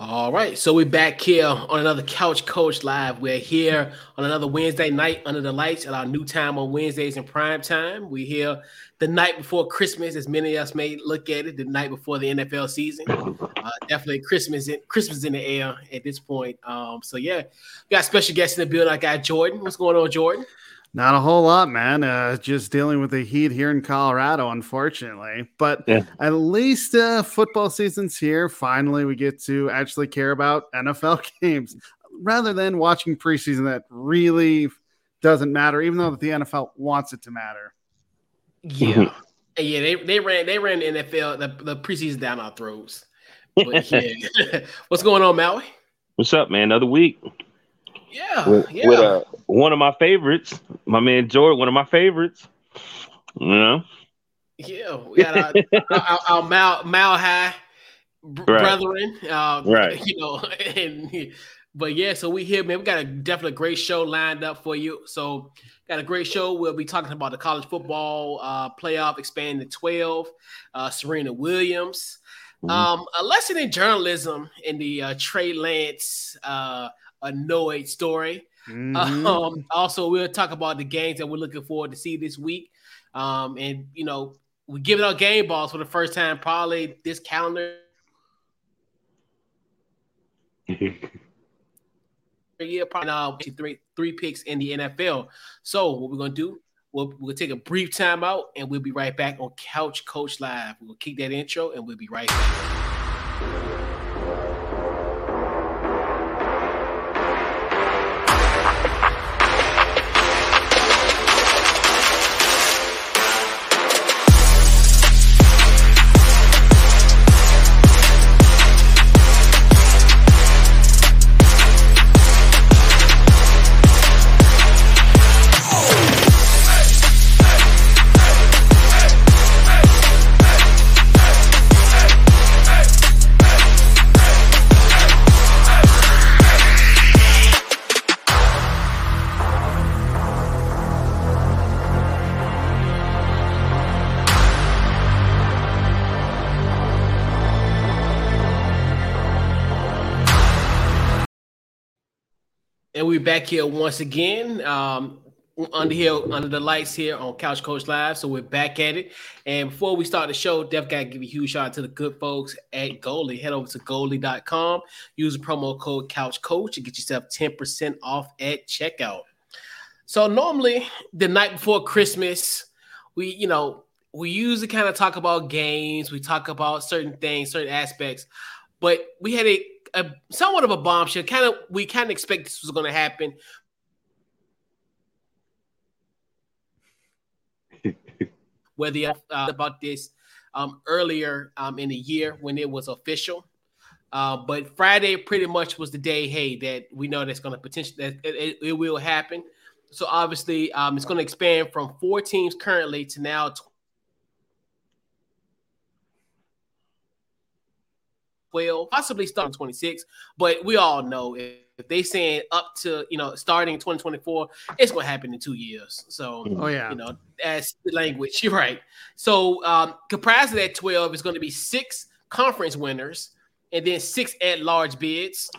All right, so we're back here on another Couch Coach Live. We're here on another Wednesday night under the lights at our new time on Wednesdays in prime time. We're here the night before Christmas, as many of us may look at it, the night before the NFL season. Uh, definitely Christmas in Christmas in the air at this point. Um, so yeah, we got special guests in the building. I got Jordan. What's going on, Jordan? Not a whole lot, man. Uh, just dealing with the heat here in Colorado, unfortunately. But yeah. at least uh, football season's here. Finally, we get to actually care about NFL games rather than watching preseason that really doesn't matter, even though the NFL wants it to matter. Yeah, yeah. They, they ran they ran the NFL the, the preseason down our throats. But, yeah. What's going on, Maui? What's up, man? Another week. Yeah, with, yeah. With uh, one of my favorites, my man George, one of my favorites. You know. Yeah, we got our, our, our Mal, Mal High right. brethren. Uh, right. You know, and but yeah, so we here, man. We got a definitely great show lined up for you. So got a great show. We'll be talking about the college football uh, playoff expanding to twelve. Uh, Serena Williams. Mm-hmm. Um, a lesson in journalism in the uh, Trey Lance uh, annoyed story. Mm-hmm. Um, also, we'll talk about the games that we're looking forward to see this week. Um, and you know, we're giving out game balls for the first time probably this calendar. year, probably now three three picks in the NFL. So what we're gonna do? We'll, we'll take a brief time out and we'll be right back on Couch Coach Live. We'll kick that intro and we'll be right back. And we're back here once again. Um, under here, under the lights here on Couch Coach Live. So we're back at it. And before we start the show, Def got to give a huge shout out to the good folks at Goalie. Head over to goalie.com, use the promo code Couch Coach and get yourself 10% off at checkout. So normally the night before Christmas, we, you know, we usually kind of talk about games, we talk about certain things, certain aspects, but we had a a somewhat of a bombshell. Kind of, we kind of expect this was going to happen. Whether uh, about this um, earlier um, in the year when it was official, uh, but Friday pretty much was the day. Hey, that we know that's going to potentially that it, it, it, will happen. So obviously, um, it's going to expand from four teams currently to now 12, possibly starting 26. But we all know if, if they saying up to you know starting 2024, it's gonna happen in two years. So oh yeah, you know that's the language. You're right. So um, comprised of that 12 is going to be six conference winners and then six at large bids.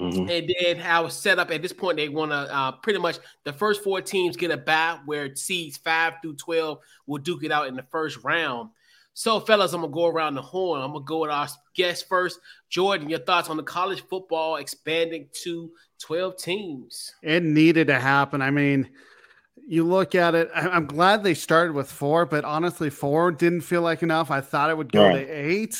Mm-hmm. And then how it's set up at this point, they want to uh, pretty much the first four teams get a bye where seeds five through 12 will duke it out in the first round. So, fellas, I'm gonna go around the horn. I'm gonna go with our guest first. Jordan, your thoughts on the college football expanding to 12 teams? It needed to happen. I mean, you look at it, I'm glad they started with four, but honestly, four didn't feel like enough. I thought it would go right. to eight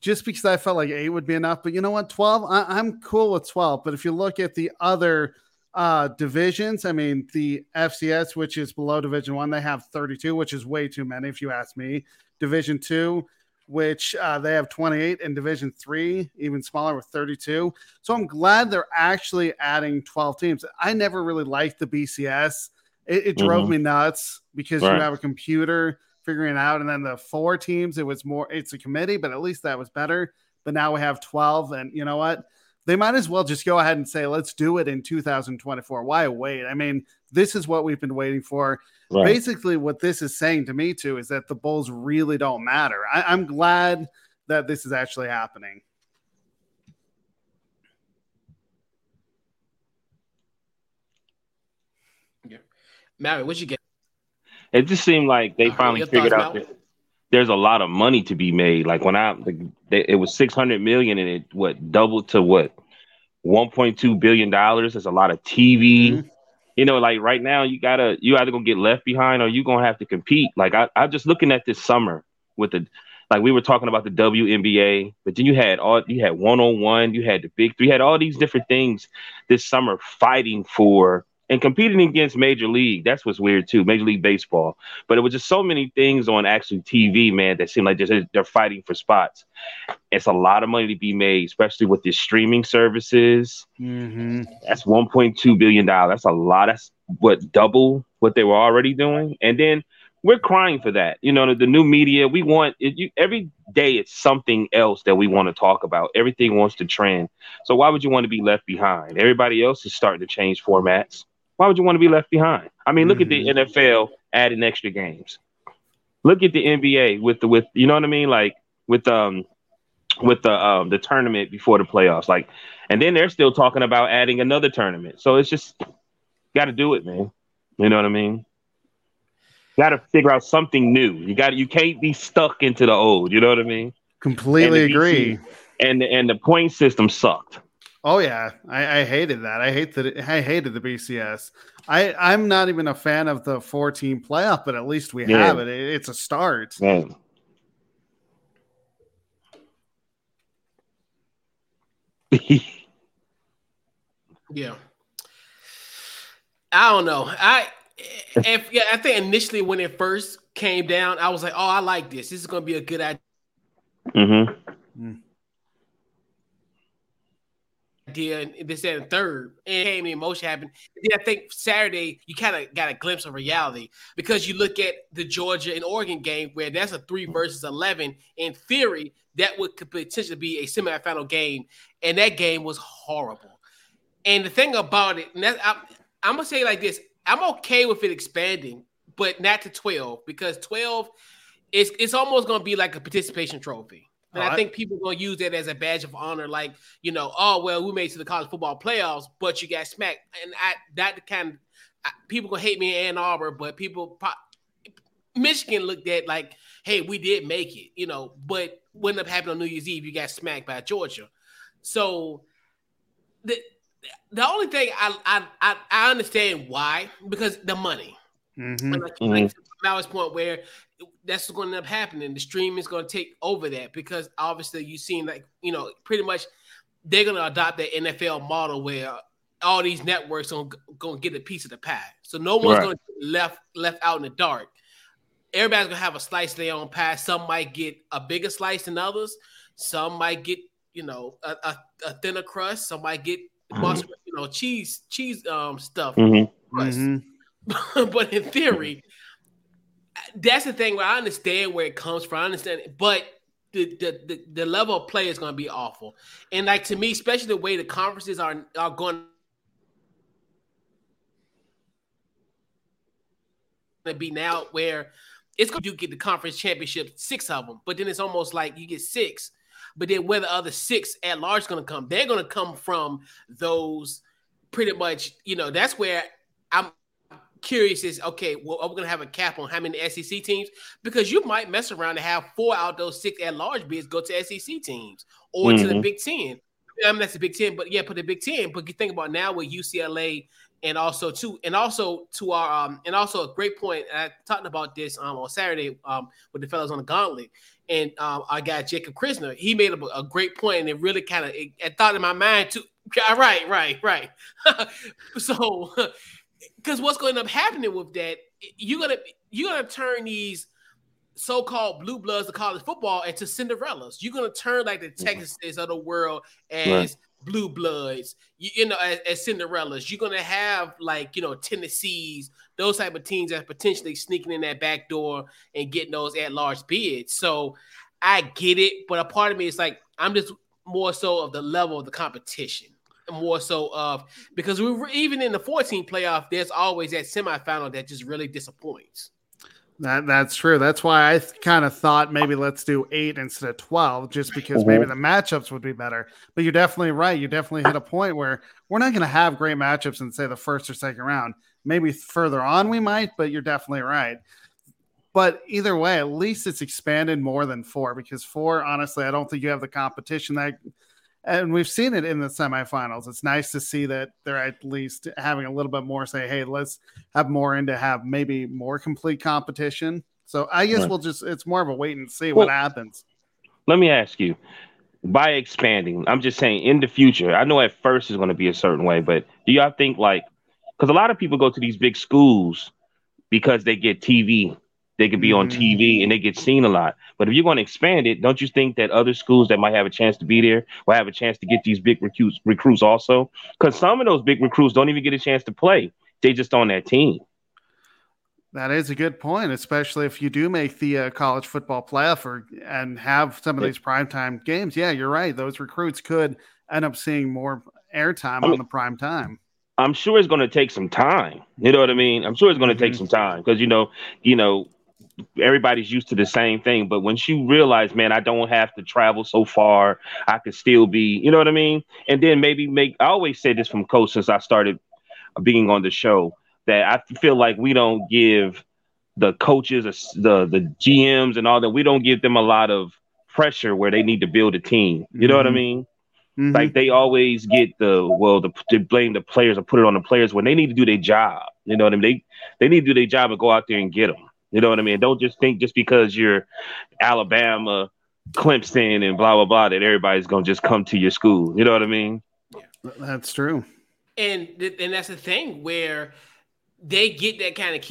just because I felt like eight would be enough. But you know what? 12, I, am cool with 12. But if you look at the other uh, divisions, I mean, the FCS, which is below Division One, they have 32, which is way too many, if you ask me. Division Two, which uh, they have 28, and Division Three, even smaller with 32. So I'm glad they're actually adding 12 teams. I never really liked the BCS. It, it drove mm-hmm. me nuts because right. you have a computer figuring it out, and then the four teams, it was more. It's a committee, but at least that was better. But now we have 12, and you know what? they might as well just go ahead and say, let's do it in 2024. Why wait? I mean, this is what we've been waiting for. Right. Basically, what this is saying to me, too, is that the bowls really don't matter. I- am glad that this is actually happening. Yeah. Mary, what'd you get? It just seemed like they finally figured out there's a lot of money to be made. Like when I, they, it was 600 million and it what doubled to what 1.2 billion dollars. There's a lot of TV. Mm-hmm. You know, like right now, you gotta you either gonna get left behind or you gonna have to compete. Like I, I'm just looking at this summer with the like we were talking about the WNBA, but then you had all you had one on one, you had the big three, you had all these different things this summer fighting for and competing against Major League. That's what's weird too, Major League Baseball. But it was just so many things on actually TV, man, that seemed like just they're fighting for spots. It's a lot of money to be made, especially with the streaming services. Mm-hmm. That's 1.2 billion dollars. That's a lot. That's what double what they were already doing, and then we're crying for that. You know, the, the new media, we want it, you, every day it's something else that we want to talk about. Everything wants to trend. So why would you want to be left behind? Everybody else is starting to change formats. Why would you want to be left behind? I mean, look mm-hmm. at the mm-hmm. NFL adding extra games. Look at the NBA with the with you know what I mean, like with um with the um the tournament before the playoffs, like, and then they're still talking about adding another tournament. So it's just got to do it, man. You know what I mean? Got to figure out something new. You got you can't be stuck into the old. You know what I mean? Completely and agree. and and the point system sucked. Oh yeah, I, I, hated that. I hate that. I hated the BCS. I I'm not even a fan of the four team playoff, but at least we yeah. have it. it. It's a start. Yeah. yeah. I don't know. I if yeah, I think initially when it first came down, I was like, oh, I like this. This is gonna be a good idea. Mm-hmm. Mm idea and this and third and came the emotion happened. And then I think Saturday you kind of got a glimpse of reality because you look at the Georgia and Oregon game where that's a three versus eleven. In theory, that would could potentially be a semifinal game, and that game was horrible. And the thing about it, that, I, I'm gonna say like this: I'm okay with it expanding, but not to twelve because twelve is it's almost gonna be like a participation trophy. And I think people to use that as a badge of honor, like, you know, oh, well, we made to the college football playoffs, but you got smacked. And I, that kind of, I, people going to hate me in Ann Arbor, but people, Michigan looked at like, hey, we did make it, you know, but what ended up happening on New Year's Eve, you got smacked by Georgia. So the, the only thing I, I, I understand why, because the money. Mm-hmm. Like, mm-hmm. like Mallory's point where that's going to end up happening. The stream is going to take over that because obviously you've seen like you know pretty much they're going to adopt the NFL model where all these networks are going to get a piece of the pie. So no one's right. going to left left out in the dark. Everybody's going to have a slice of their own pie. Some might get a bigger slice than others. Some might get you know a, a, a thinner crust. Some might get mm-hmm. you know cheese cheese um stuff. Mm-hmm. Mm-hmm. but in theory, that's the thing where I understand where it comes from. I understand, it, but the, the, the, the level of play is going to be awful. And like to me, especially the way the conferences are are going to be now, where it's going to get the conference championship, six of them, but then it's almost like you get six. But then where the other six at large going to come, they're going to come from those pretty much. You know, that's where I'm curious is okay, well, are we going to have a cap on how many SEC teams? Because you might mess around and have four out of those six at large bids go to SEC teams or mm-hmm. to the mm-hmm. Big Ten. I mean, that's the Big Ten, but yeah, put the Big Ten. But you think about now with UCLA and also too, and also to our, um, and also a great point. I talked about this um, on Saturday um, with the fellows on the Gauntlet, and um, I got Jacob Krisner. He made a, a great point, and it really kind of it, it thought in my mind too. Right, right, right. so because what's going to end up happening with that, you're gonna you're gonna turn these so-called blue bloods of college football into Cinderellas. You're gonna turn like the. Texases of the world as right. blue bloods, you, you know, as, as, Cinderellas. You're gonna have like you know Tennessee's, those type of teams that potentially sneaking in that back door and getting those at large bids. So I get it, but a part of me is like I'm just more so of the level of the competition more so of because we were even in the 14 playoff, there's always that semifinal that just really disappoints. That that's true. That's why I th- kind of thought maybe let's do eight instead of twelve, just because mm-hmm. maybe the matchups would be better. But you're definitely right. You definitely hit a point where we're not going to have great matchups in say the first or second round. Maybe further on we might, but you're definitely right. But either way, at least it's expanded more than four because four, honestly, I don't think you have the competition that and we've seen it in the semifinals. It's nice to see that they're at least having a little bit more say, hey, let's have more in to have maybe more complete competition. So I guess right. we'll just it's more of a wait and see well, what happens. Let me ask you, by expanding, I'm just saying in the future, I know at first it's going to be a certain way, but do y'all think like because a lot of people go to these big schools because they get TV they could be mm-hmm. on TV and they get seen a lot. But if you're going to expand it, don't you think that other schools that might have a chance to be there will have a chance to get these big recruits recruits also? Because some of those big recruits don't even get a chance to play. They just on that team. That is a good point, especially if you do make the uh, college football playoff or, and have some of these primetime games. Yeah, you're right. Those recruits could end up seeing more airtime I mean, on the prime time. I'm sure it's going to take some time. You know what I mean? I'm sure it's going to mm-hmm. take some time because you know, you know, everybody's used to the same thing. But once you realize, man, I don't have to travel so far, I could still be, you know what I mean? And then maybe make, I always say this from coach since I started being on the show that I feel like we don't give the coaches, the, the GMs and all that, we don't give them a lot of pressure where they need to build a team. You know mm-hmm. what I mm-hmm. mean? Mm-hmm. Like they always get the well, the, to blame the players or put it on the players when they need to do their job. You know what I mean? They they need to do their job and go out there and get them. You know what I mean? Don't just think just because you're Alabama, Clemson, and blah blah blah that everybody's gonna just come to your school. You know what I mean? That's true. And and that's the thing where they get that kind of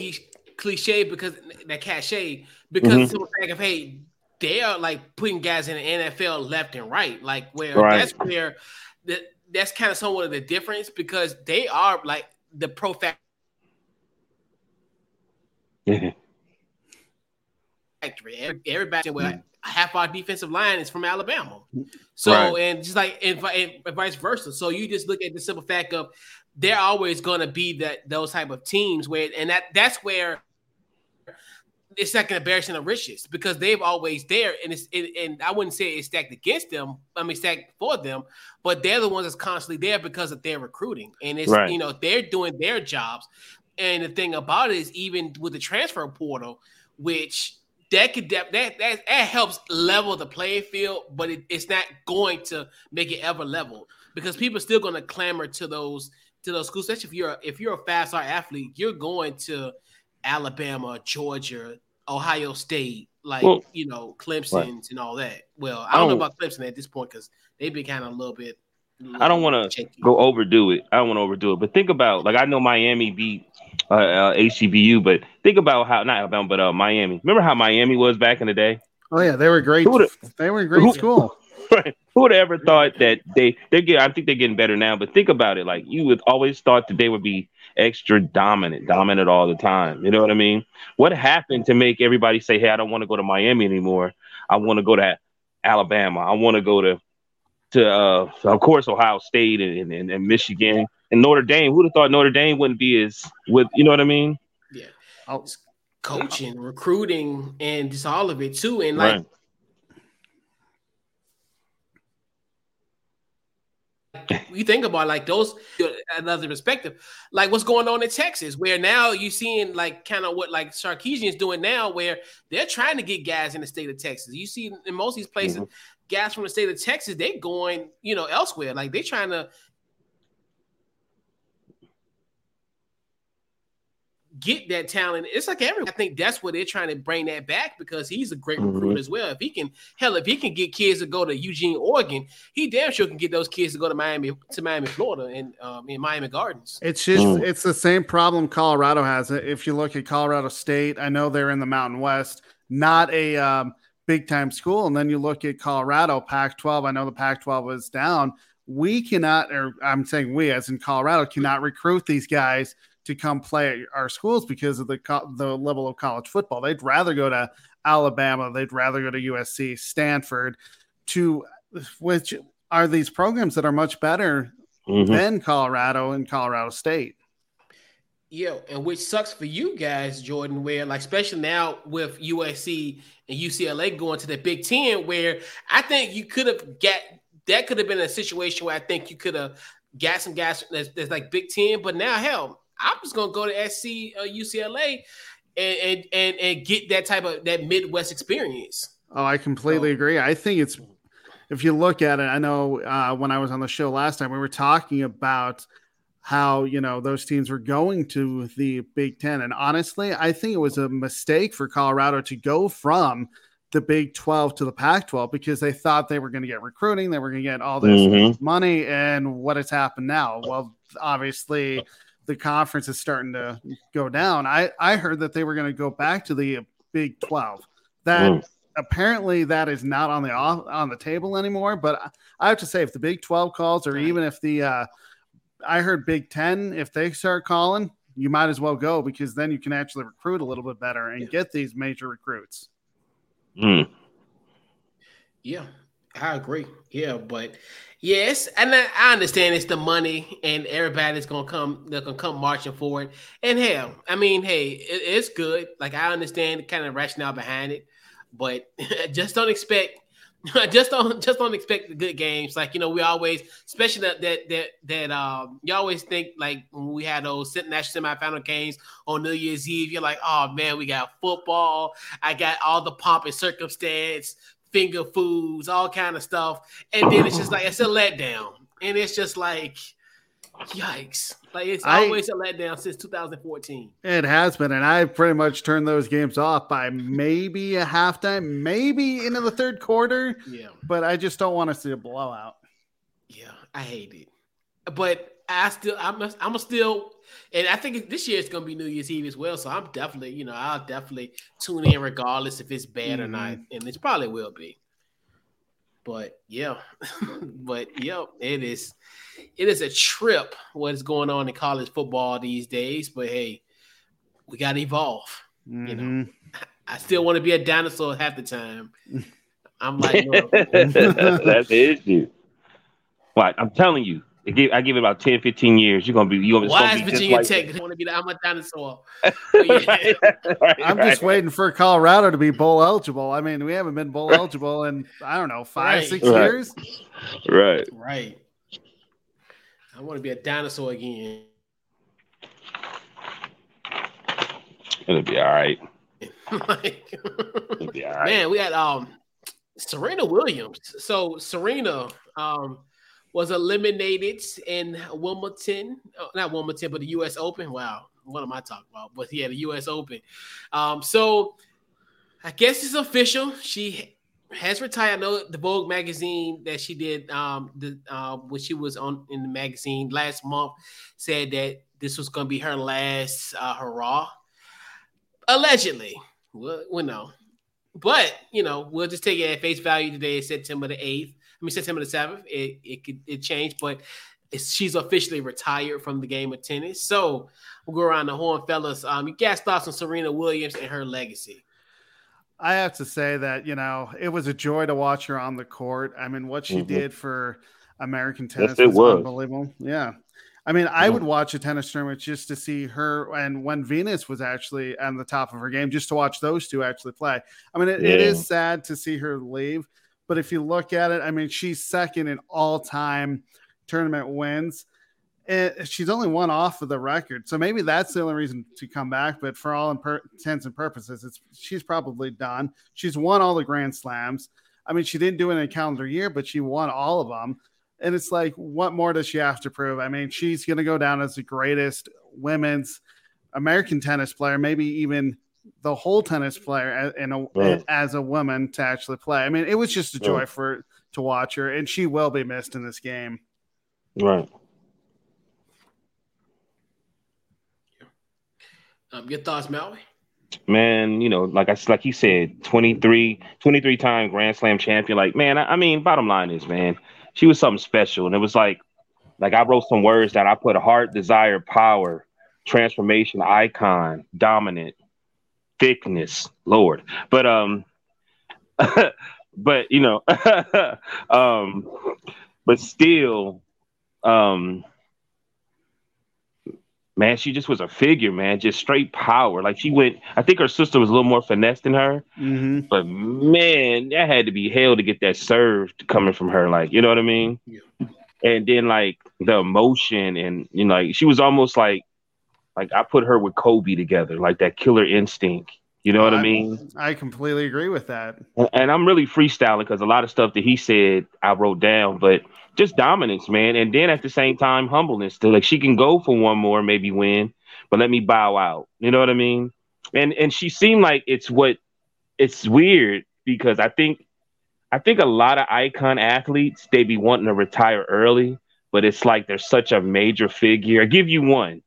cliche because that cachet because mm-hmm. the fact of hey they are like putting guys in the NFL left and right, like where right. that's where the, that's kind of somewhat of the difference because they are like the pro factory. Factory. Everybody, well, mm. half our defensive line is from Alabama. So, right. and just like and, and, vice versa. So you just look at the simple fact of they're always going to be that those type of teams where, and that that's where it's like an embarrassing of riches because they've always there, and it's it, and I wouldn't say it's stacked against them. I mean, stacked for them, but they're the ones that's constantly there because of their recruiting, and it's right. you know they're doing their jobs. And the thing about it is, even with the transfer portal, which that could that that that, helps level the playing field, but it, it's not going to make it ever level because people are still going to clamor to those to those schools. Especially if you're if you're a fast star athlete, you're going to Alabama, Georgia, Ohio State, like well, you know Clemson's right. and all that. Well, I don't, know about Clemson at this point because they've been kind of a little bit. I don't want to go overdo it. I don't want to overdo it, but think about like I know Miami beat uh, uh, HBCU. But think about how not Alabama, but uh, Miami. Remember how Miami was back in the day? Oh yeah, they were great. They were a great who, school. Right. Who would ever thought that they they get? I think they're getting better now. But think about it. Like you would always thought that they would be extra dominant, dominant all the time. You know what I mean? What happened to make everybody say, "Hey, I don't want to go to Miami anymore. I want to go to Alabama. I want to go to to uh, of course Ohio State and, and, and Michigan and Notre Dame. Who'd have thought Notre Dame wouldn't be as with you know what I mean? Yeah, oh. coaching, recruiting, and just all of it too. And like, right. you think about like those another perspective, like what's going on in Texas, where now you're seeing like kind of what like Sarkisian is doing now, where they're trying to get guys in the state of Texas. You see in most of these places, mm-hmm. Guys from the state of Texas, they going you know elsewhere, like they're trying to get that talent. It's like everyone. I think that's what they're trying to bring that back because he's a great mm-hmm. recruiter as well. If he can, hell, if he can get kids to go to Eugene, Oregon, he damn sure can get those kids to go to Miami, to Miami, Florida, and um, in Miami Gardens. It's just mm. it's the same problem Colorado has. If you look at Colorado State, I know they're in the Mountain West, not a um, big time school, and then you look at Colorado Pac-12. I know the Pac-12 was down. We cannot, or I'm saying we, as in Colorado, cannot recruit these guys to come play at our schools because of the the level of college football. They'd rather go to Alabama, they'd rather go to USC, Stanford, to which are these programs that are much better mm-hmm. than Colorado and Colorado State. Yeah, and which sucks for you guys, Jordan, where like especially now with USC and UCLA going to the Big Ten, where I think you could have got that could have been a situation where I think you could have got some guys that's, that's like Big Ten, but now hell, I'm just gonna go to SC uh, UCLA and, and and and get that type of that Midwest experience. Oh, I completely so, agree. I think it's if you look at it. I know uh, when I was on the show last time, we were talking about how you know those teams were going to the Big Ten, and honestly, I think it was a mistake for Colorado to go from the Big 12 to the Pac 12 because they thought they were going to get recruiting, they were going to get all this mm-hmm. money. And what has happened now? Well, obviously, the conference is starting to go down. I, I heard that they were going to go back to the Big 12. That mm. apparently that is not on the off, on the table anymore. But I have to say, if the Big 12 calls, or even if the uh, I heard Big 10, if they start calling, you might as well go because then you can actually recruit a little bit better and get these major recruits. Mm. Yeah, I agree. Yeah, but yes, and I, I, understand it's the money, and everybody's gonna come. They're gonna come marching forward. And hell, I mean, hey, it, it's good. Like I understand the kind of rationale behind it, but just don't expect. just don't just don't expect the good games. Like you know, we always, especially that that that that um, you always think like when we had those national semifinal games on New Year's Eve, you're like, oh man, we got football. I got all the pomp and circumstance finger foods, all kind of stuff, and then it's just like it's a letdown, and it's just like, yikes! Like it's I, always a letdown since 2014. It has been, and I pretty much turned those games off by maybe a halftime, maybe into the third quarter. Yeah, but I just don't want to see a blowout. Yeah, I hate it, but I still, I'm, a, I'm a still, and I think this year it's gonna be New Year's Eve as well. So I'm definitely, you know, I'll definitely tune in regardless if it's bad mm-hmm. or not, mm-hmm. and it probably will be. But yeah, but yep, it is, it is a trip what's going on in college football these days. But hey, we gotta evolve. Mm-hmm. You know, mm-hmm. I still want to be a dinosaur half the time. I'm like, no. that's the issue. What I'm telling you, I give, I give it about 10, 15 years. You're gonna be you gonna Why is Virginia like Tech want to be the I'm a dinosaur? right, I'm right. just waiting for Colorado to be bowl eligible. I mean, we haven't been bowl eligible in I don't know five, right. six years. Right. Right. I want to be a dinosaur again. It'll be all right. like, It'll be all right. Man, we had um Serena Williams. So Serena um was eliminated in Wilmington, oh, not Wilmington, but the U.S. Open. Wow, what am I talking about? But yeah, the U.S. Open. Um, so I guess it's official. She has retired. I know the Vogue magazine that she did, um, the uh, when she was on in the magazine last month, said that this was going to be her last uh, hurrah. Allegedly, well, we know, but you know, we'll just take it at face value today. September the eighth. I mean September the seventh. It it could it changed, but she's officially retired from the game of tennis. So we'll go around the horn, fellas. Um, you guys thoughts on Serena Williams and her legacy? I have to say that you know it was a joy to watch her on the court. I mean, what she mm-hmm. did for American tennis yes, was, was, unbelievable. Yeah. I mean, I would watch a tennis tournament just to see her and when Venus was actually on the top of her game, just to watch those two actually play. I mean, it, yeah. it is sad to see her leave, but if you look at it, I mean, she's second in all time tournament wins. And she's only one off of the record. So maybe that's the only reason to come back. But for all intents and purposes, it's she's probably done. She's won all the Grand Slams. I mean, she didn't do it in a calendar year, but she won all of them. And it's like, what more does she have to prove? I mean, she's going to go down as the greatest women's American tennis player, maybe even the whole tennis player in a, right. as a woman to actually play. I mean, it was just a joy right. for to watch her, and she will be missed in this game. Right. Um, your thoughts, Maui? Man, you know, like I like he said, 23, 23 time Grand Slam champion. Like, man, I, I mean, bottom line is, man, she was something special, and it was like, like I wrote some words that I put heart, desire, power, transformation, icon, dominant, thickness, Lord. But um, but you know, um, but still, um, man, she just was a figure, man, just straight power. Like she went, I think her sister was a little more finesse than her, mm-hmm. but man, that had to be hell to get that served coming from her. Like, you know what I mean? Yeah. And then like the emotion and you know, like she was almost like Like I put her with Kobe together, like that killer instinct. You know what I, I mean? I completely agree with that. And I'm really freestyling because a lot of stuff that he said I wrote down, but just dominance, man. And then at the same time, humbleness. To like she can go for one more, maybe win, but let me bow out. You know what I mean? And and she seemed like it's what it's weird because I think I think a lot of icon athletes they be wanting to retire early, but it's like they're such a major figure. I give you one,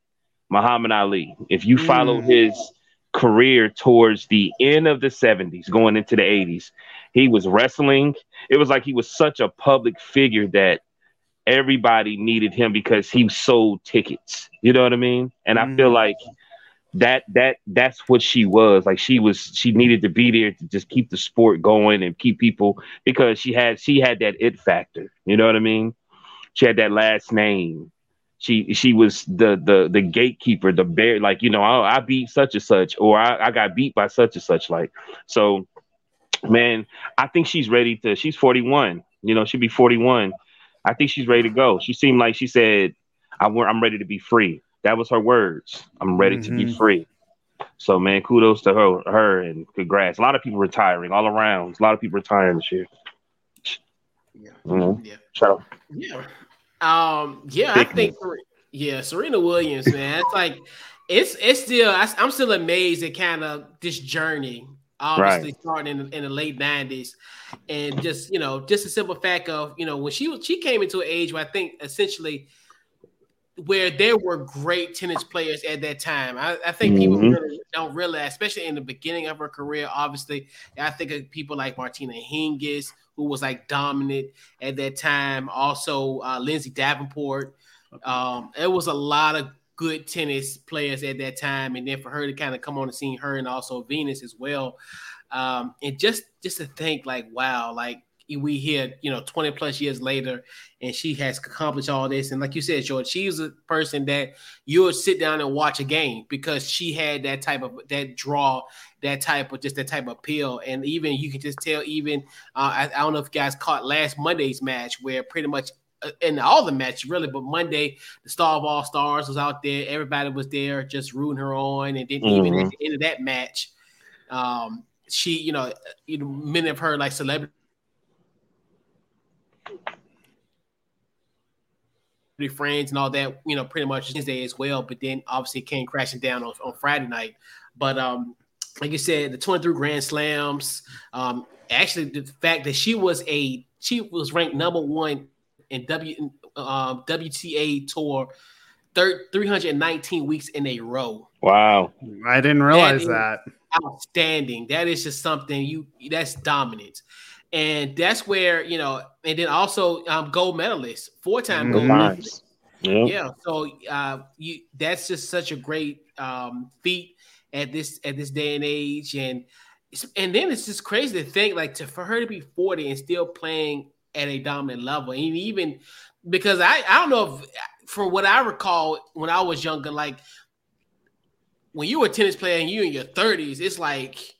Muhammad Ali. If you follow mm. his career towards the end of the 70s, going into the 80s, he was wrestling. It was like he was such a public figure that everybody needed him because he sold tickets. You know what I mean? And mm. I feel like that that that's what she was like she was she needed to be there to just keep the sport going and keep people because she had she had that it factor you know what i mean she had that last name she she was the the the gatekeeper the bear like you know i, I beat such and such or I, I got beat by such and such like so man i think she's ready to she's 41 you know she'll be 41 i think she's ready to go she seemed like she said I, i'm ready to be free that was her words. I'm ready mm-hmm. to be mm-hmm. free. So man, kudos to her, her, and congrats. A lot of people retiring all around. A lot of people retiring this year. Yeah. Mm-hmm. Yeah. Up. Yeah. Um. Yeah. I think. Yeah, Serena Williams, man. It's like it's it's still. I, am still amazed at kind of this journey. Obviously, right. starting in, in the late '90s, and just you know, just a simple fact of you know when she was she came into an age where I think essentially where there were great tennis players at that time. I, I think mm-hmm. people really don't realize, especially in the beginning of her career. Obviously, I think of people like Martina Hingis, who was like dominant at that time. Also, uh, Lindsay Davenport. Um, it was a lot of good tennis players at that time, and then for her to kind of come on the scene, her and also Venus as well. Um, and just just to think, like, wow, like we hear, you know, 20 plus years later, and she has accomplished all this. And like you said, George, she's a person that you would sit down and watch a game because she had that type of that draw, that type of just that type of appeal. And even you can just tell, even uh, I, I don't know if you guys caught last Monday's match where pretty much uh, in all the matches really, but Monday the star of all stars was out there. Everybody was there, just rooting her on, and then mm-hmm. even at mm-hmm. the end of that match, um, she, you know, you know, many of her like celebrity friends and all that, you know, pretty much Wednesday as well. But then obviously came crashing down on, on Friday night. But um, like you said, the 23 Grand Slams. Um, actually, the fact that she was a she was ranked number one in W uh, WTA tour third 319 weeks in a row. Wow. I didn't realize that. that. Outstanding. That is just something you that's dominance and that's where you know, and then also um, gold medalist, four time gold medalist. Yeah. yeah. So uh, you that's just such a great um, feat at this at this day and age, and and then it's just crazy to think like to for her to be forty and still playing at a dominant level, and even because I I don't know if for what I recall when I was younger, like when you were a tennis player and you in your thirties, it's like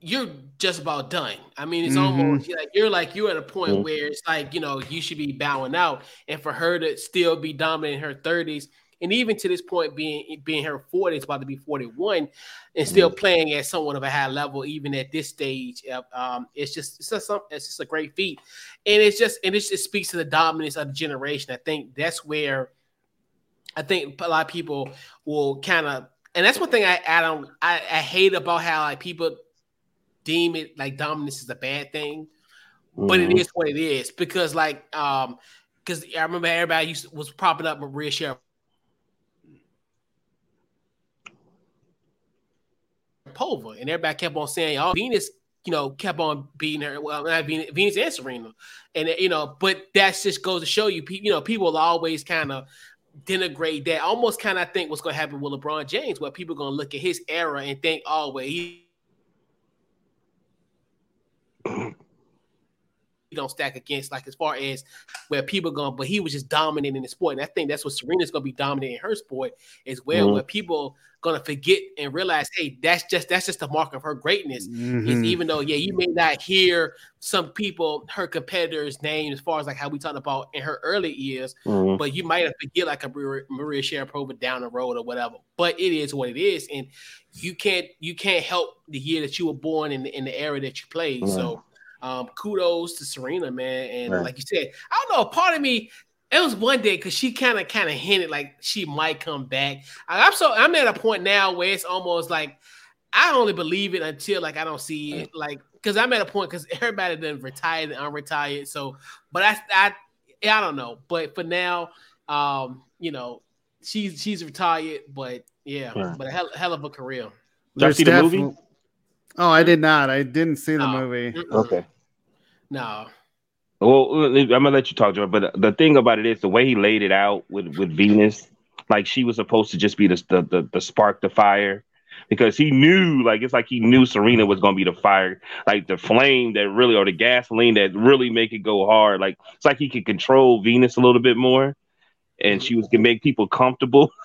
you're just about done. I mean, it's mm-hmm. almost like you're like you're at a point mm-hmm. where it's like you know you should be bowing out, and for her to still be dominant in her 30s, and even to this point being being her 40s, about to be 41, and still mm-hmm. playing at somewhat of a high level, even at this stage, um, it's just it's just some, it's just a great feat, and it's just and it just speaks to the dominance of the generation. I think that's where I think a lot of people will kind of, and that's one thing I I don't I, I hate about how like people deem it like dominance is a bad thing, mm-hmm. but it mm-hmm. is what it is because like um because I remember everybody used to, was propping up Maria Sharapova. and everybody kept on saying, "Oh, Venus, you know, kept on beating her. Well, not Venus, Venus and Serena, and you know, but that just goes to show you, you know, people always kind of denigrate that. Almost kind of think what's going to happen with LeBron James, where people are going to look at his era and think, "Oh, well, he don't stack against, like as far as where people going, but he was just dominating the sport. And I think that's what Serena's gonna be dominating her sport as well, mm-hmm. where people gonna forget and realize, hey, that's just that's just the mark of her greatness. Mm-hmm. Is even though, yeah, you may not hear some people, her competitors' names as far as like how we talked about in her early years, mm-hmm. but you might have forget like a Maria, Maria Sharapova down the road or whatever. But it is what it is, and you can't you can't help the year that you were born in the, in the era that you played. So um, kudos to Serena, man. And right. like you said, I don't know. Part of me, it was one day because she kind of kind of hinted like she might come back. I'm so I'm at a point now where it's almost like I only believe it until like I don't see it. Like because I'm at a point because everybody then retired and unretired. So, but I I I don't know. But for now, um, you know, she's she's retired. But yeah, right. but a hell, hell of a career. Did you see the movie? Oh, I did not. I didn't see the no. movie. Mm-mm. Okay. No. Well, uh, I'm gonna let you talk, George. But the thing about it is the way he laid it out with with Venus, like she was supposed to just be the the the, the spark, the fire, because he knew, like it's like he knew Serena was gonna be the fire, like the flame that really, or the gasoline that really make it go hard. Like it's like he could control Venus a little bit more and mm-hmm. she was gonna make people comfortable.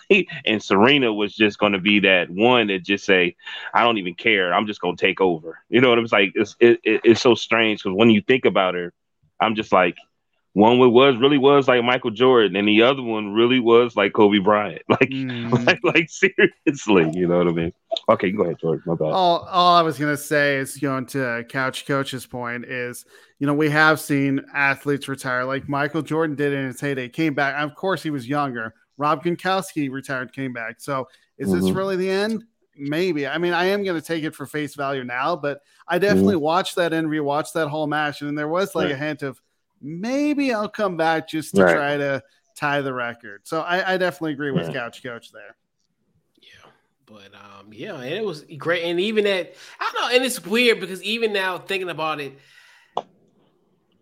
and Serena was just gonna be that one that just say, "I don't even care. I'm just gonna take over." You know what I'm saying? It's it, it, it's so strange because when you think about her, I'm just like, one was really was like Michael Jordan, and the other one really was like Kobe Bryant. Like, mm. like, like, seriously, you know what I mean? Okay, go ahead, George. My bad. All, all I was gonna say is going to Couch Coach's point is, you know, we have seen athletes retire, like Michael Jordan did in his heyday, came back. Of course, he was younger. Rob Gronkowski retired, came back. So, is mm-hmm. this really the end? Maybe. I mean, I am going to take it for face value now, but I definitely mm-hmm. watched that and rewatched that whole match, and there was like right. a hint of maybe I'll come back just to right. try to tie the record. So I, I definitely agree with yeah. Couch Coach there. Yeah, but um, yeah, and it was great, and even that I don't know, and it's weird because even now thinking about it,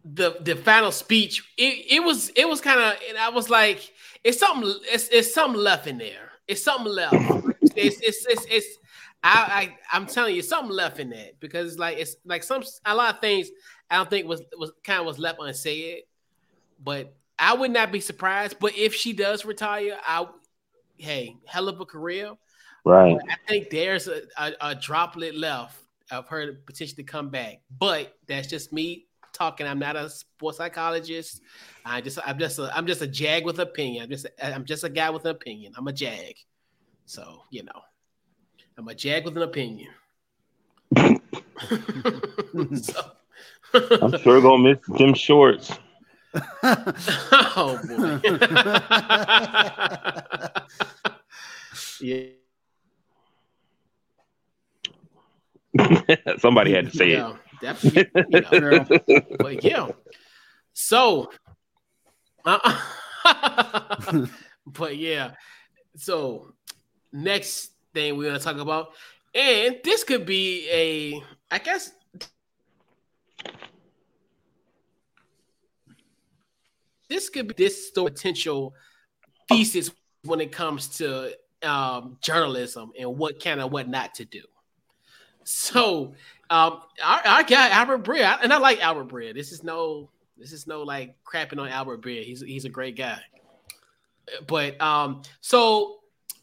the the final speech, it, it was it was kind of, and I was like, it's something, it's it's something left in there. It's something left. it's it's it's, it's I, I I'm telling you, something left in that because like it's like some a lot of things I don't think was was kind of was left unsaid, but I would not be surprised. But if she does retire, I hey, hell of a career. Right. But I think there's a, a, a droplet left of her potentially to come back. But that's just me talking. I'm not a sports psychologist. I just I'm just a I'm just a jag with opinion. I'm just I'm just a guy with an opinion. I'm a jag. So, you know. I'm a jag with an opinion. so, I'm sure gonna miss Jim Shorts. oh boy. yeah. Somebody had to say yeah, it. Definitely. You know, but yeah. So, uh, but yeah. So next thing we're gonna talk about, and this could be a, I guess this could be this potential thesis when it comes to um, journalism and what can and what not to do. So, um, I, our guy Albert Breer, and I like Albert Breer. This is no, this is no like crapping on Albert Breer. He's he's a great guy. But um, so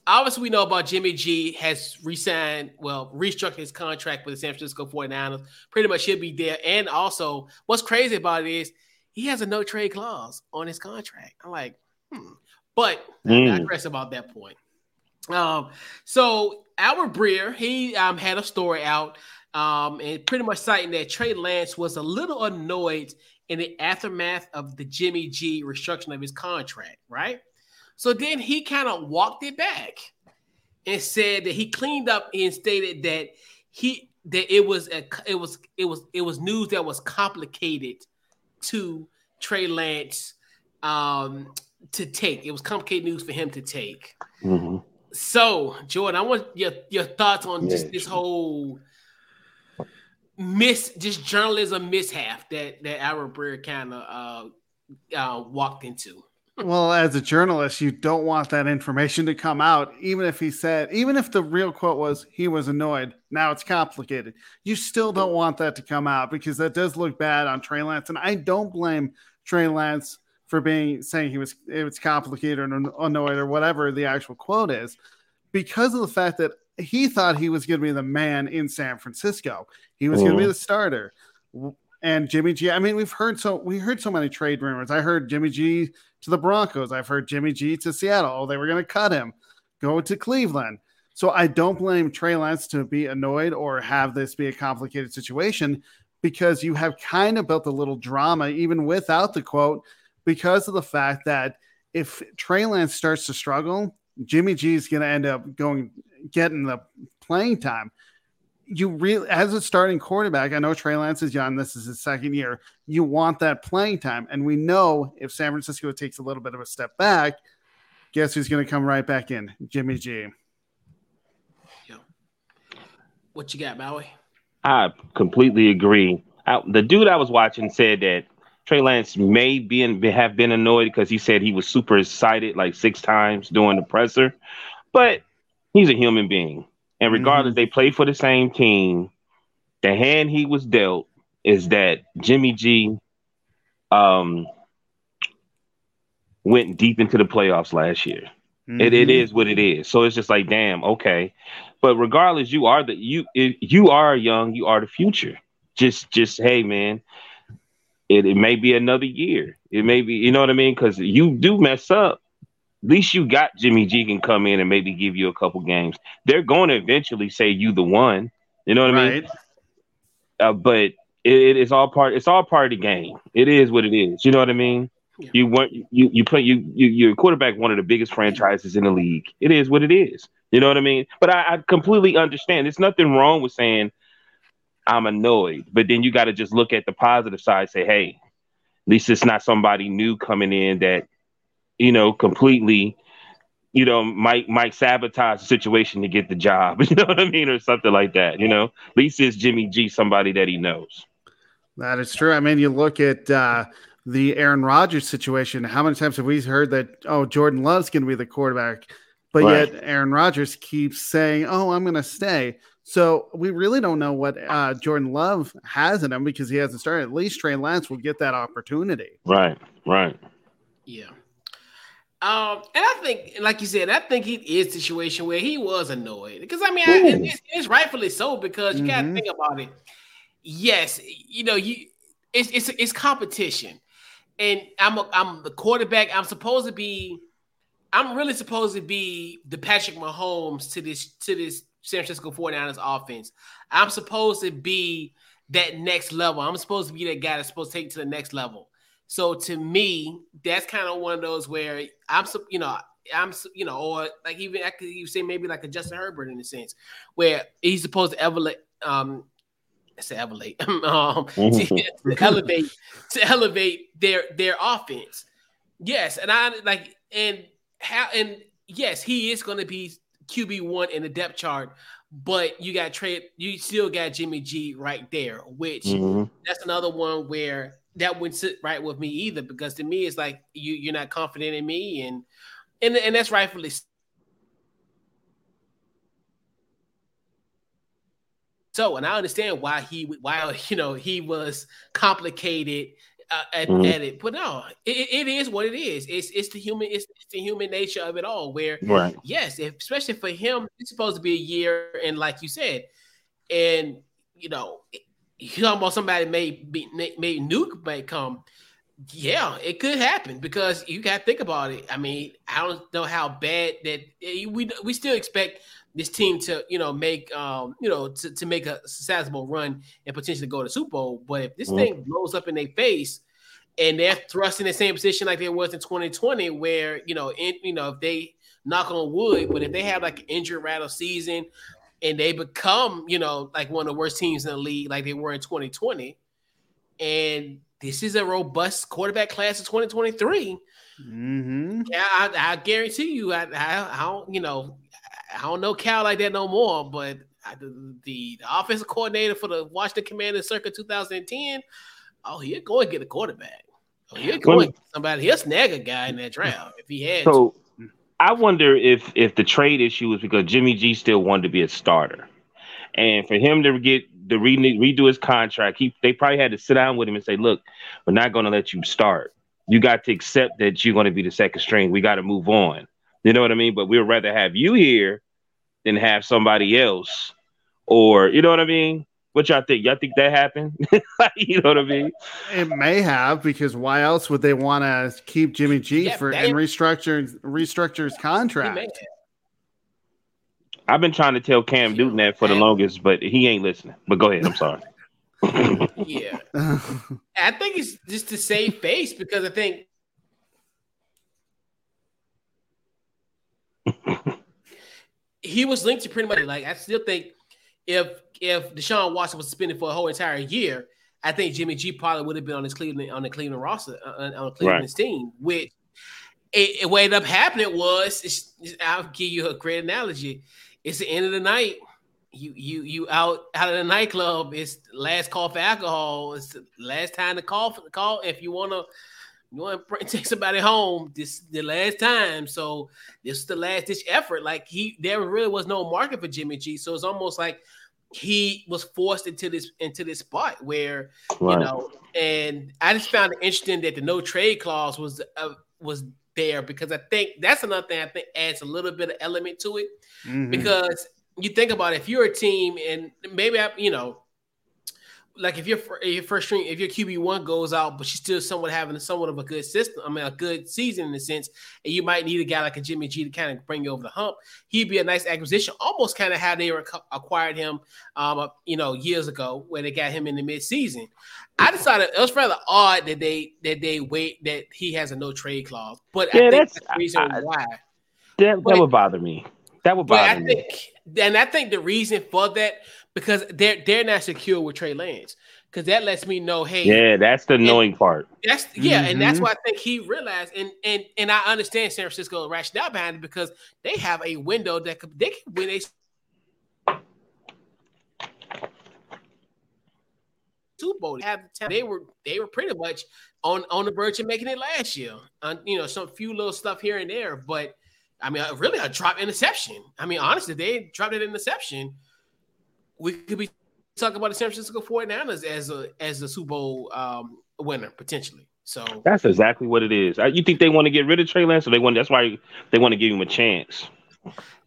obviously we know about Jimmy G has resigned, well, restructured his contract with the San Francisco 49ers. Pretty much should be there. And also, what's crazy about it is he has a no trade clause on his contract. I'm like, hmm. But mm. I digress about that point. Um, so Albert Breer, he um, had a story out um, and pretty much citing that Trey Lance was a little annoyed in the aftermath of the Jimmy G restructuring of his contract, right? So then he kind of walked it back and said that he cleaned up and stated that he that it was a it was it was it was news that was complicated to Trey Lance um, to take. It was complicated news for him to take. Mm-hmm. So, Jordan, I want your your thoughts on yeah. just this whole miss, just journalism mishap that that Albert Breer kind of uh, uh, walked into. well, as a journalist, you don't want that information to come out, even if he said, even if the real quote was he was annoyed. Now it's complicated. You still don't want that to come out because that does look bad on Trey Lance, and I don't blame Trey Lance for being saying he was it was complicated or annoyed or whatever the actual quote is, because of the fact that he thought he was going to be the man in San Francisco. He was mm-hmm. going to be the starter. And Jimmy G. I mean, we've heard so we heard so many trade rumors. I heard Jimmy G to the Broncos. I've heard Jimmy G to Seattle. Oh, they were going to cut him, go to Cleveland. So I don't blame Trey Lance to be annoyed or have this be a complicated situation because you have kind of built a little drama even without the quote because of the fact that if Trey Lance starts to struggle, Jimmy G is going to end up going getting the playing time. You really, as a starting quarterback, I know Trey Lance is young. This is his second year. You want that playing time, and we know if San Francisco takes a little bit of a step back, guess who's going to come right back in? Jimmy G. Yeah. What you got, Maui? I completely agree. I, the dude I was watching said that Trey Lance may be in, have been annoyed because he said he was super excited like six times during the presser, but he's a human being, and regardless, mm-hmm. they play for the same team. The hand he was dealt is that Jimmy G, um, went deep into the playoffs last year. Mm-hmm. It, it mm-hmm. what it is. So it's just like, damn, okay. But regardless, you are the you you are young, you are the future. Just just hey man, it, it may be another year. It may be, you know what I mean? Because you do mess up. At least you got Jimmy G can come in and maybe give you a couple games. They're going to eventually say you the one. You know what right. I mean? Uh, but it, it is all part. It's all part of the game. It is what it is. You know what I mean? Yeah. You want you you put you you you're quarterback one of the biggest franchises in the league. It is what it is. You know what I mean? But I, I completely understand. There's nothing wrong with saying I'm annoyed. But then you got to just look at the positive side, say, hey, at least it's not somebody new coming in that, you know, completely, you know, might might sabotage the situation to get the job. You know what I mean? Or something like that. You know, at least it's Jimmy G, somebody that he knows. That is true. I mean, you look at uh the Aaron Rodgers situation. How many times have we heard that, oh, Jordan Love's going to be the quarterback? But right. yet Aaron Rodgers keeps saying, oh, I'm going to stay. So we really don't know what uh, Jordan Love has in him because he hasn't started. At least Trey Lance will get that opportunity. Right, right. Yeah. Um, and I think, like you said, I think he is a situation where he was annoyed because I mean, I, it's, it's, rightfully so because you mm-hmm. got to think about it. Yes, you know, you it's it's it's competition, and I'm a, I'm the quarterback. I'm supposed to be, I'm really supposed to be the Patrick Mahomes to this to this San Francisco 49ers offense. I'm supposed to be that next level. I'm supposed to be that guy that's supposed to take it to the next level. So to me, that's kind of one of those where I'm, you know, I'm, you know, or like even I could you say maybe like a Justin Herbert in a sense, where he's supposed to elevate, um, I say elevate, um, to, to elevate, to elevate their their offense. Yes, and I like and how and yes, he is going to be QB one in the depth chart, but you got trade. You still got Jimmy G right there, which mm-hmm. that's another one where that wouldn't sit right with me either. Because to me, it's like you you're not confident in me, and and and that's rightfully. So, and I understand why he, why you know he was complicated uh, at, mm-hmm. at, it. But no, it, it is what it is. It's it's the human it's, it's the human nature of it all. Where right. yes, if, especially for him, it's supposed to be a year, and like you said, and you know, you almost somebody may be may nuke may come. Yeah, it could happen because you got to think about it. I mean, I don't know how bad that eh, we we still expect this team to you know make um you know to, to make a sizable run and potentially go to Super Bowl. But if this mm-hmm. thing blows up in their face and they're thrust in the same position like they was in 2020, where you know in you know if they knock on wood, but if they have like an injury rattle season and they become you know like one of the worst teams in the league like they were in 2020, and this is a robust quarterback class of 2023. Mm-hmm. Yeah, I, I, guarantee you, I, I, I don't, you know, I don't know Cal like that no more, but the, the, the offensive coordinator for the Washington Commanders circa 2010, oh, he'll go and get a quarterback. Oh, he'll go and get somebody. He'll snag a guy in that draft if he had. So, to. I wonder if if the trade issue was because Jimmy G still wanted to be a starter, and for him to get to re- redo his contract, he they probably had to sit down with him and say, "Look, we're not going to let you start. You got to accept that you're going to be the second string. We got to move on." You know what I mean? But we'd rather have you here than have somebody else, or you know what I mean? What y'all think? Y'all think that happened? you know what I mean? It may have because why else would they want to keep Jimmy G yeah, for and restructure restructure his contract? I've been trying to tell Cam Newton that for the longest, but he ain't listening. But go ahead. I'm sorry. yeah, I think it's just to save face because I think he was linked to pretty much like I still think if if Deshaun Watson was suspended for a whole entire year, I think Jimmy G probably would have been on his Cleveland on the Cleveland roster uh, on Cleveland's right. team. Which it, it, what ended up happening was I'll give you a great analogy. It's the end of the night. You you you out out of the nightclub. It's last call for alcohol. It's the last time to call for the call. If you wanna you want to take somebody home this the last time so this is the last ditch effort like he there really was no market for jimmy g so it's almost like he was forced into this into this spot where right. you know and i just found it interesting that the no trade clause was uh, was there because i think that's another thing i think adds a little bit of element to it mm-hmm. because you think about it, if you're a team and maybe I, you know like if your your first string, if your QB one goes out, but she's still somewhat having somewhat of a good system, I mean a good season in a sense, and you might need a guy like a Jimmy G to kind of bring you over the hump. He'd be a nice acquisition, almost kind of how they were acquired him, um, you know, years ago when they got him in the midseason. I decided it was rather odd that they that they wait that he has a no trade clause, but yeah, I think that's, that's the reason I, why. That, that would bother me. That would bother I me. Think, and I think the reason for that because they're they're not secure with Trey Lance because that lets me know, hey, yeah, that's the annoying part. That's yeah, mm-hmm. and that's mm-hmm. why I think he realized, and and and I understand San Francisco rationale behind it because they have a window that could they can win a Super Bowl. They, have, they were they were pretty much on on the verge of making it last year. On you know some few little stuff here and there, but I mean, really a drop interception. I mean, honestly, they dropped an interception we could be talking about the San Francisco 49ers as a as a Super Bowl um, winner potentially. So that's exactly what it is. You think they want to get rid of Trey Lance, or they want? That's why they want to give him a chance.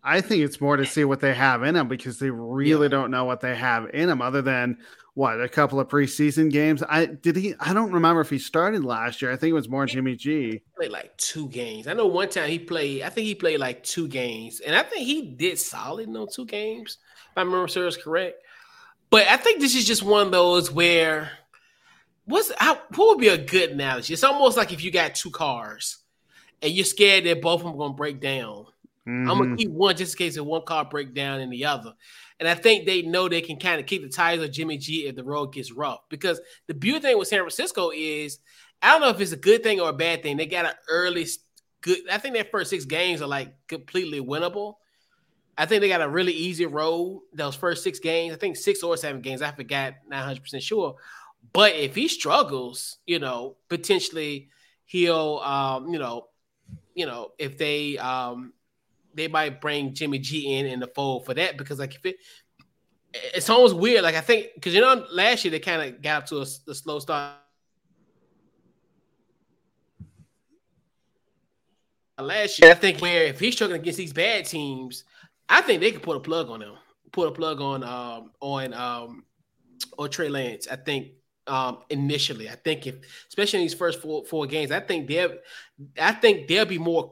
I think it's more to see what they have in him because they really yeah. don't know what they have in him, other than what a couple of preseason games. I did he. I don't remember if he started last year. I think it was more Jimmy G. played like two games. I know one time he played. I think he played like two games, and I think he did solid in those two games if I remember serves correct. But I think this is just one of those where what's how, what would be a good analogy? It's almost like if you got two cars and you're scared that both of them are gonna break down. Mm-hmm. I'm gonna keep one just in case if one car break down and the other. And I think they know they can kind of keep the tires of Jimmy G if the road gets rough. Because the beauty thing with San Francisco is I don't know if it's a good thing or a bad thing. They got an early good. I think their first six games are like completely winnable. I think they got a really easy road those first six games. I think six or seven games. I forgot, not 100 percent sure. But if he struggles, you know, potentially he'll, um, you know, you know, if they, um, they might bring Jimmy G in in the fold for that because like if it, it's almost weird. Like I think because you know last year they kind of got up to a, a slow start. Last year, I think where if he's struggling against these bad teams, I think they could put a plug on him. Put a plug on um on um or Trey Lance. I think um initially. I think if especially in these first four four games, I think they'll I think they'll be more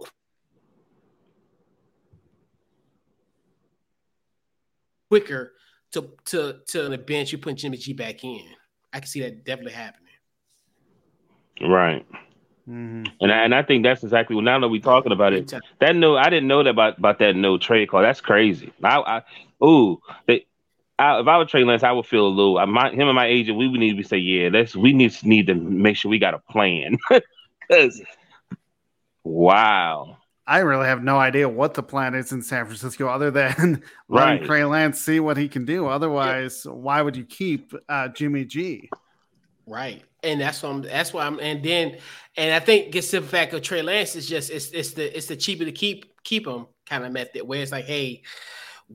quicker to to to the bench. You put Jimmy G back in. I can see that definitely happening. Right. Mm-hmm. And I, and I think that's exactly what now that we're talking about it. That no, I didn't know that about, about that no trade call. That's crazy. I, I ooh, they, I, if I were Trey Lance, I would feel a little. I, my, him and my agent, we would need to say, yeah, let's we need need to make sure we got a plan. Because wow, I really have no idea what the plan is in San Francisco, other than letting right. Trey Lance see what he can do. Otherwise, yeah. why would you keep uh, Jimmy G? Right, and that's what I'm. That's why I'm. And then, and I think gets the fact of Trey Lance is just it's it's the it's the cheaper to keep keep him kind of method where it's like, hey,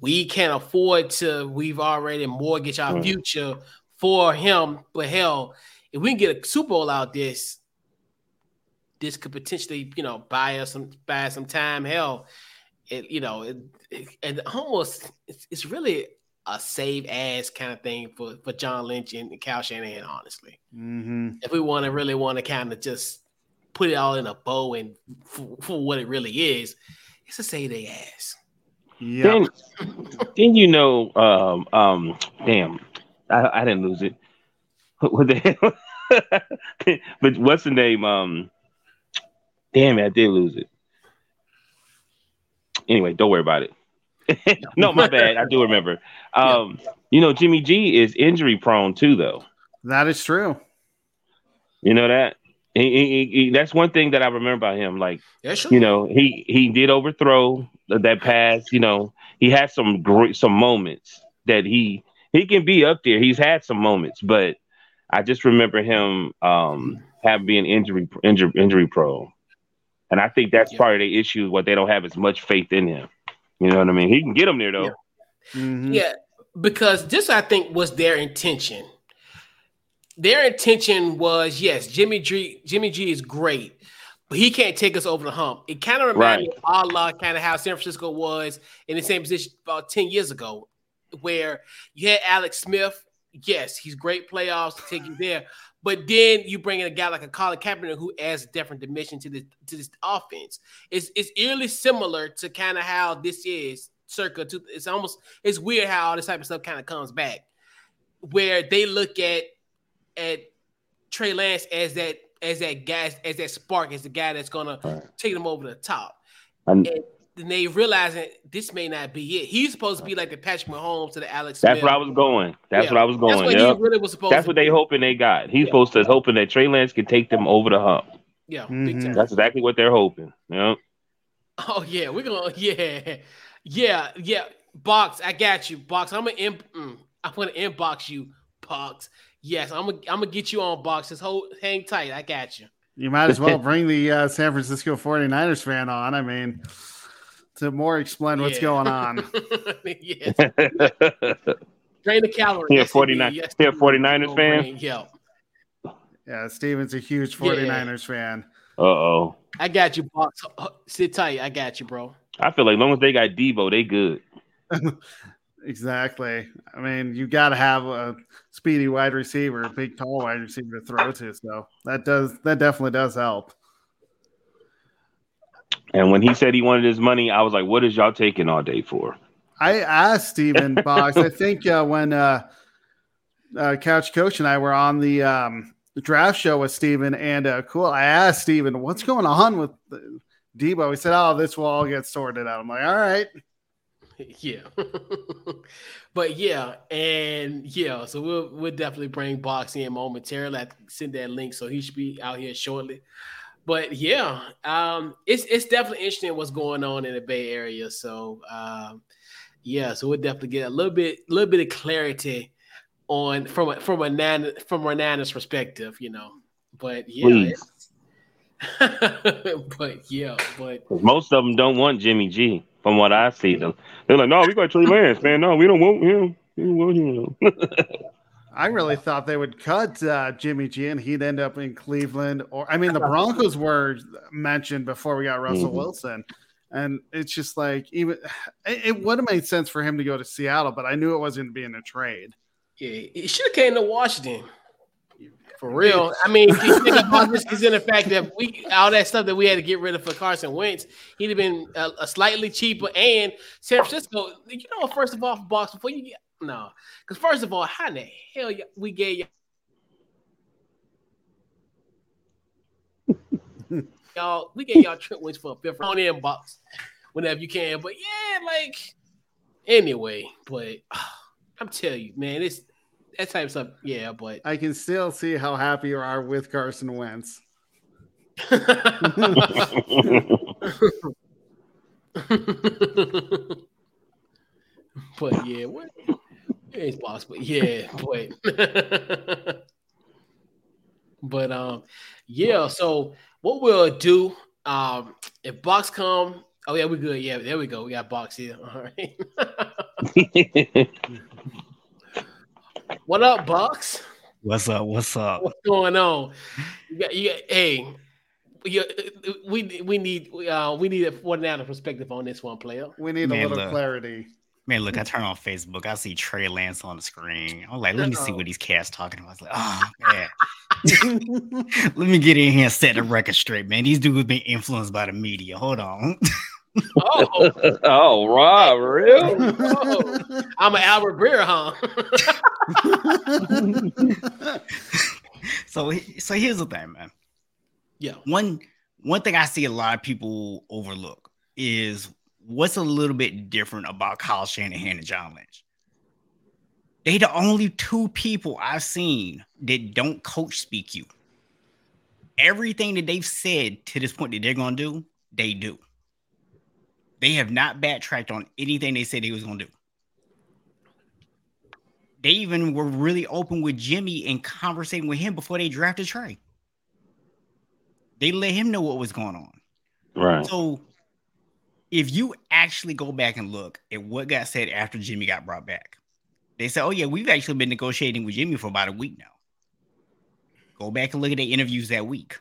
we can't afford to. We've already mortgaged our future for him, but hell, if we can get a Super Bowl out this, this could potentially you know buy us some buy some time. Hell, it you know it, it and almost it's, it's really a save ass kind of thing for, for John Lynch and Kyle Shanahan, honestly. Mm-hmm. If we want to really want to kind of just put it all in a bow and for, for what it really is, it's a save their ass. Yeah. Then, then you know, um, um, damn, I, I didn't lose it. What the hell? but what's the name? Um, damn it, I did lose it. Anyway, don't worry about it. no, my bad. I do remember. Um, yeah. You know, Jimmy G is injury prone too, though. That is true. You know that. He, he, he, that's one thing that I remember about him. Like, you know, he he did overthrow that pass. You know, he had some great some moments that he he can be up there. He's had some moments, but I just remember him um having being injury injury injury prone, and I think that's yeah. part of the issue. What they don't have as much faith in him. You know what I mean? He can get them there though. Yeah, mm-hmm. yeah because this I think was their intention. Their intention was yes, Jimmy G. Jimmy G is great, but he can't take us over the hump. It kind of reminds right. me of Allah, kind of how San Francisco was in the same position about ten years ago, where you had Alex Smith. Yes, he's great playoffs to take you there, but then you bring in a guy like a Colin Kaepernick who adds a different dimension to this to this offense. It's it's eerily similar to kind of how this is circa. Two, it's almost it's weird how all this type of stuff kind of comes back, where they look at at Trey Lance as that as that guy as that spark as the guy that's gonna right. take them over the top. and then they realizing this may not be it. He's supposed to be like the Patrick Mahomes to the Alex. That's Smith. where I was going. That's yeah. what I was going. That's what yep. really was supposed. That's what be. they hoping they got. He's yeah. supposed to hoping that Trey Lance can take them over the hump. Yeah, mm-hmm. that's exactly what they're hoping. Yeah. Oh yeah, we're gonna yeah, yeah, yeah. Box, I got you. Box, I'm gonna imp, mm, I'm gonna inbox you. Box, yes, I'm gonna I'm gonna get you on box. Just hold, hang tight. I got you. You might as well bring the uh, San Francisco 49ers fan on. I mean to more explain what's going on. yes. Drain the calories. Yeah, 49. Yes, yeah, 49ers fan. Yeah. Yeah, Steven's a huge 49ers yeah. fan. Uh oh. I got you, box. Sit tight. I got you, bro. I feel like as long as they got Deebo, they good. exactly. I mean, you got to have a speedy wide receiver, a big, tall wide receiver to throw to. So that does that definitely does help. And when he said he wanted his money, I was like, "What is y'all taking all day for?" I asked Stephen Box. I think uh, when uh, uh, Couch Coach and I were on the, um, draft show with Stephen and uh, Cool, I asked Stephen, "What's going on with Deebo?" He said, "Oh, this will all get sorted out." I'm like, "All right." Yeah, but yeah, and yeah, so we'll we'll definitely bring Box in momentarily. I send that link, so he should be out here shortly but yeah, um, it's it's definitely interesting what's going on in the Bay Area. So um, yeah, so we'll definitely get a little bit a little bit of clarity on from a from a nan from a Nana's perspective, you know. But yeah, but yeah, but most of them don't want Jimmy G. From what I see, them they're like, no, we got Trey Lance, man. No, we don't want him. We don't want him. I really thought they would cut uh, Jimmy G and he'd end up in Cleveland. Or I mean, the Broncos were mentioned before we got Russell mm-hmm. Wilson, and it's just like even it, it would have made sense for him to go to Seattle, but I knew it wasn't being a trade. Yeah, he should have came to Washington. For real, I mean, think about this is in the fact that we all that stuff that we had to get rid of for Carson Wentz, he'd have been a, a slightly cheaper. And San Francisco, you know, first of all, box before you get no, because first of all, how in the hell we gave y'all we gave y'all Trent Wentz for a fifth round inbox whenever you can. But yeah, like anyway, but I'm telling you, man, it's that type of stuff. Yeah, but I can still see how happy you are with Carson Wentz. but yeah, what it's possible. Yeah, boy. But um, yeah. So what we'll do um, if box come, oh yeah, we're good. Yeah, there we go. We got box here. All right. what up, box? What's up? What's up? What's going on? You got, you got, hey, you, we we need uh, we need a 49 perspective on this one player. We need Man, a little look. clarity. Man, look, I mm-hmm. turn on Facebook. I see Trey Lance on the screen. I'm like, let me see what these cats talking about. I was like, oh man. let me get in here and set the record straight, man. These dudes been influenced by the media. Hold on. oh, oh, Rob, real? Oh, I'm an Albert Breer, huh? so, so here's the thing, man. Yeah. One one thing I see a lot of people overlook is what's a little bit different about Kyle Shanahan and John Lynch? They the only two people I've seen that don't coach speak you. Everything that they've said to this point that they're gonna do, they do. They have not backtracked on anything they said they was gonna do. They even were really open with Jimmy and conversating with him before they drafted Trey. They let him know what was going on. Right. So if you actually go back and look at what got said after Jimmy got brought back, they said, "Oh yeah, we've actually been negotiating with Jimmy for about a week now." Go back and look at the interviews that week.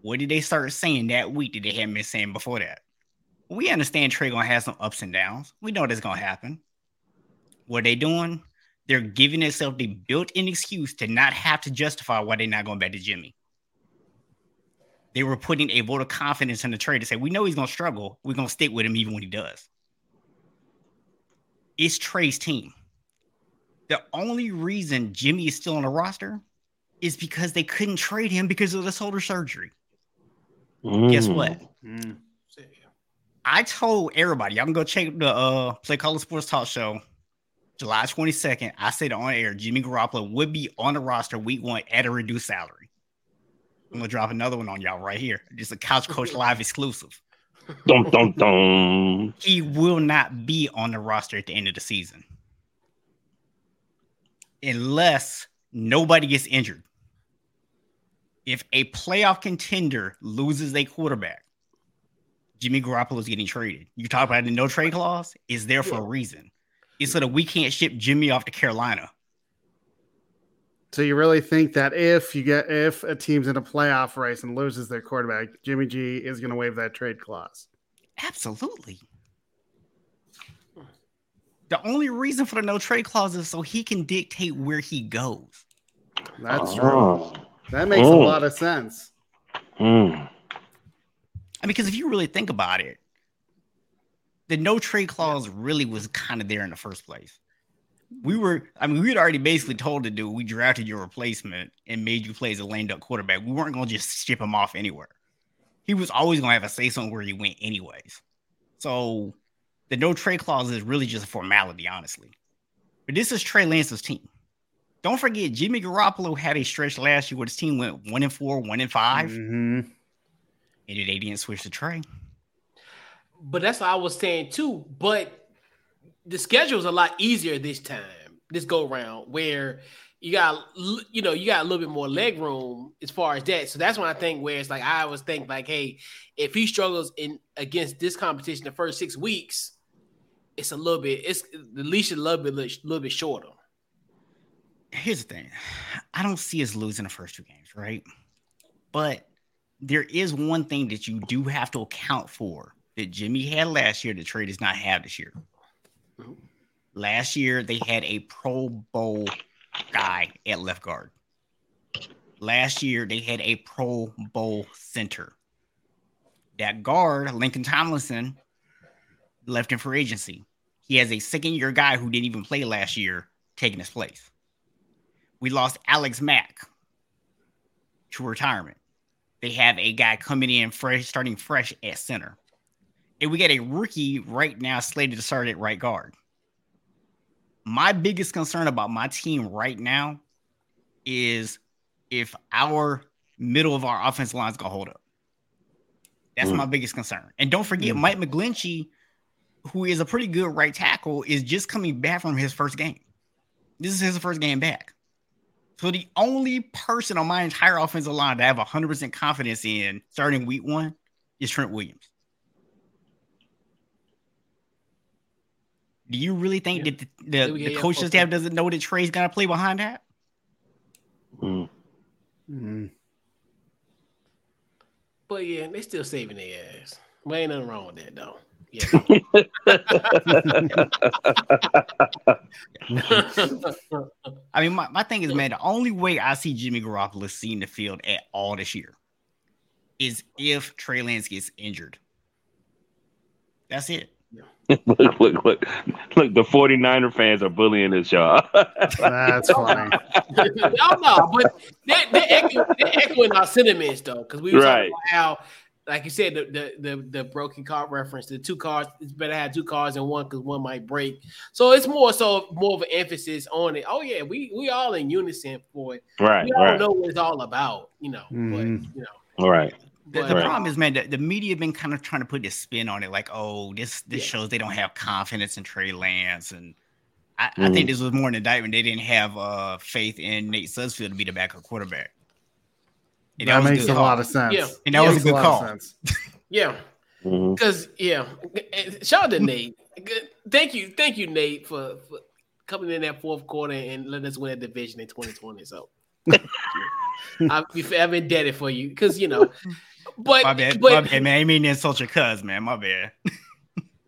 What did they start saying that week that they hadn't been saying before that? We understand Trey gonna have some ups and downs. We know that's gonna happen. What are they doing? They're giving themselves the built-in excuse to not have to justify why they're not going back to Jimmy they were putting a vote of confidence in the trade to say, we know he's going to struggle. We're going to stick with him even when he does. It's Trey's team. The only reason Jimmy is still on the roster is because they couldn't trade him because of the shoulder surgery. Mm. Guess what? Mm. I told everybody, I'm gonna go check the uh, Play Caller Sports Talk Show, July 22nd. I said on air, Jimmy Garoppolo would be on the roster week one at a reduced salary. I'm gonna drop another one on y'all right here. Just a Couch Coach Live exclusive. Dun, dun, dun. He will not be on the roster at the end of the season unless nobody gets injured. If a playoff contender loses a quarterback, Jimmy Garoppolo is getting traded. You talk about the no trade clause is there for a reason. It's so that we can't ship Jimmy off to Carolina so you really think that if you get if a team's in a playoff race and loses their quarterback, Jimmy G is going to waive that trade clause? Absolutely. The only reason for the no trade clause is so he can dictate where he goes. That's oh. true. That makes oh. a lot of sense. Mm. I mean, because if you really think about it, the no trade clause really was kind of there in the first place we were, I mean, we had already basically told the dude we drafted your replacement and made you play as a lame duck quarterback. We weren't going to just ship him off anywhere. He was always going to have a say something where he went, anyways. So the no trade clause is really just a formality, honestly. But this is Trey Lance's team. Don't forget, Jimmy Garoppolo had a stretch last year where his team went one and four, one and 5 mm-hmm. and they didn't switch to Trey. But that's what I was saying too. But the schedule is a lot easier this time, this go round, where you got you know you got a little bit more leg room as far as that. So that's when I think where it's like I always think like, hey, if he struggles in against this competition the first six weeks, it's a little bit it's the leash is a little bit little bit shorter. Here's the thing, I don't see us losing the first two games, right? But there is one thing that you do have to account for that Jimmy had last year that Trey does not have this year. Last year, they had a Pro Bowl guy at left guard. Last year, they had a Pro Bowl center. That guard, Laken Tomlinson, left in for agency. He has a second year guy who didn't even play last year taking his place. We lost Alex Mack to retirement. They have a guy coming in fresh, starting fresh at center and we got a rookie right now slated to start at right guard. My biggest concern about my team right now is if our middle of our offensive line is gonna hold up. That's mm. my biggest concern. And don't forget, mm. Mike McGlinchey, who is a pretty good right tackle, is just coming back from his first game. This is his first game back. So the only person on my entire offensive line that I have 100% confidence in starting week one is Trent Williams. Do you really think yeah. that the, the, the coaching staff doesn't know that Trey's gonna play behind that? Mm. Mm. But yeah, they're still saving their ass. Well, ain't nothing wrong with that though. Yeah. I mean, my, my thing is, man, the only way I see Jimmy Garoppolo seeing the field at all this year is if Trey Lance gets injured. That's it. look, look, look, look, the 49er fans are bullying this, y'all. That's funny. y'all know, but they're, they're, echoing, they're echoing our sentiments, though, because we were right. talking about how like you said, the, the the the, broken car reference, the two cars, it's better have two cars than one because one might break. So it's more so more of an emphasis on it. Oh yeah, we we all in unison for it. Right. We all right. know what it's all about, you know. Mm-hmm. But you know. All right. The, the right. problem is, man, the, the media have been kind of trying to put this spin on it, like, oh, this this yeah. shows they don't have confidence in Trey Lance, and I, mm-hmm. I, think mm-hmm. this was more an indictment. They didn't have uh, faith in Nate Sudfeld to be the backup quarterback. And that, that makes a call. lot of sense. Yeah, and that yeah, was a good a call. yeah, because mm-hmm. yeah, shout out to Nate. Thank you, thank you, Nate, for, for coming in that fourth quarter and letting us win a division in 2020. So I'll be forever indebted for you because you know. But my bad, but, my bad, man. I mean insult your cuz, man. My bad.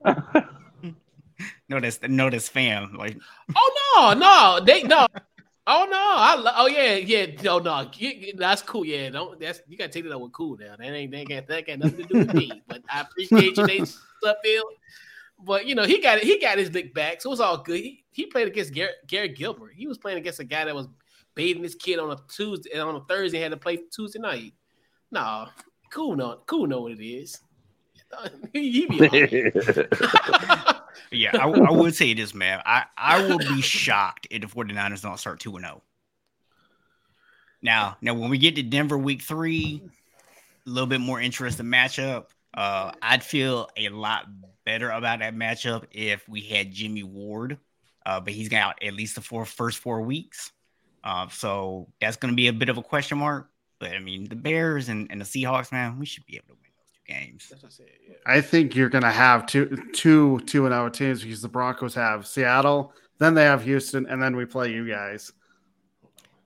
notice, that's no, fam. Like, oh no, no, they no. Oh no! I oh yeah, yeah. No, no, that's cool. Yeah, don't. That's you gotta take it up with cool now. That ain't that got that got nothing to do with me. But I appreciate you, Nate Sudfeld. But you know he got it. He got his lick back, so it was all good. He, he played against Garrett, Garrett Gilbert. He was playing against a guy that was bathing his kid on a Tuesday and on a Thursday had to play Tuesday night. Nah, cool. No, cool. Know what it is. he be yeah, I, I, would say this, man. I, I will be shocked if the 49ers don't start 2 0. Now, now when we get to Denver week three, a little bit more interesting matchup. Uh, I'd feel a lot better about that matchup if we had Jimmy Ward, uh, but he's got at least the four first four weeks. Uh, so that's going to be a bit of a question mark. But I mean, the Bears and, and the Seahawks, man, we should be able to games. I, said, yeah. I think you're going to have two, two, two and out teams because the Broncos have Seattle, then they have Houston, and then we play you guys.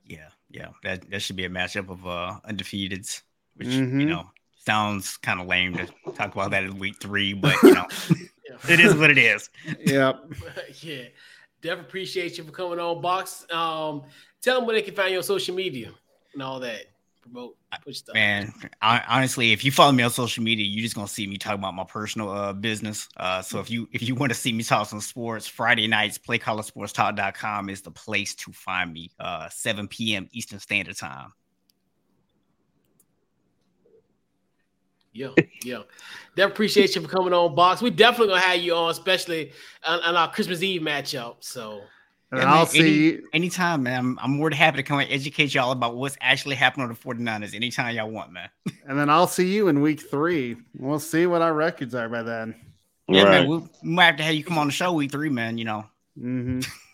Yeah, yeah, that that should be a matchup of uh undefeateds, which mm-hmm. you know sounds kind of lame to talk about that in week three, but you know it is what it is. Yep. yeah, definitely appreciate you for coming on, Box. Um, tell them where they can find you on social media and all that promote push stuff. Man, I, honestly, if you follow me on social media, you're just gonna see me talk about my personal uh, business. Uh, so if you if you want to see me talk some sports, Friday nights, playcollegesportstalk.com is the place to find me. Uh, 7 p.m. Eastern Standard Time. Yeah, yeah. Appreciate you for coming on, Box. We definitely gonna have you on, especially on, on our Christmas Eve matchup. So and I'll see any, anytime, man. I'm, I'm more than happy to come and educate y'all about what's actually happening on the 49ers anytime y'all want, man. and then I'll see you in week three. We'll see what our records are by then. Yeah, right. man. we we might have to have you come on the show week three, man. You know. Mm-hmm.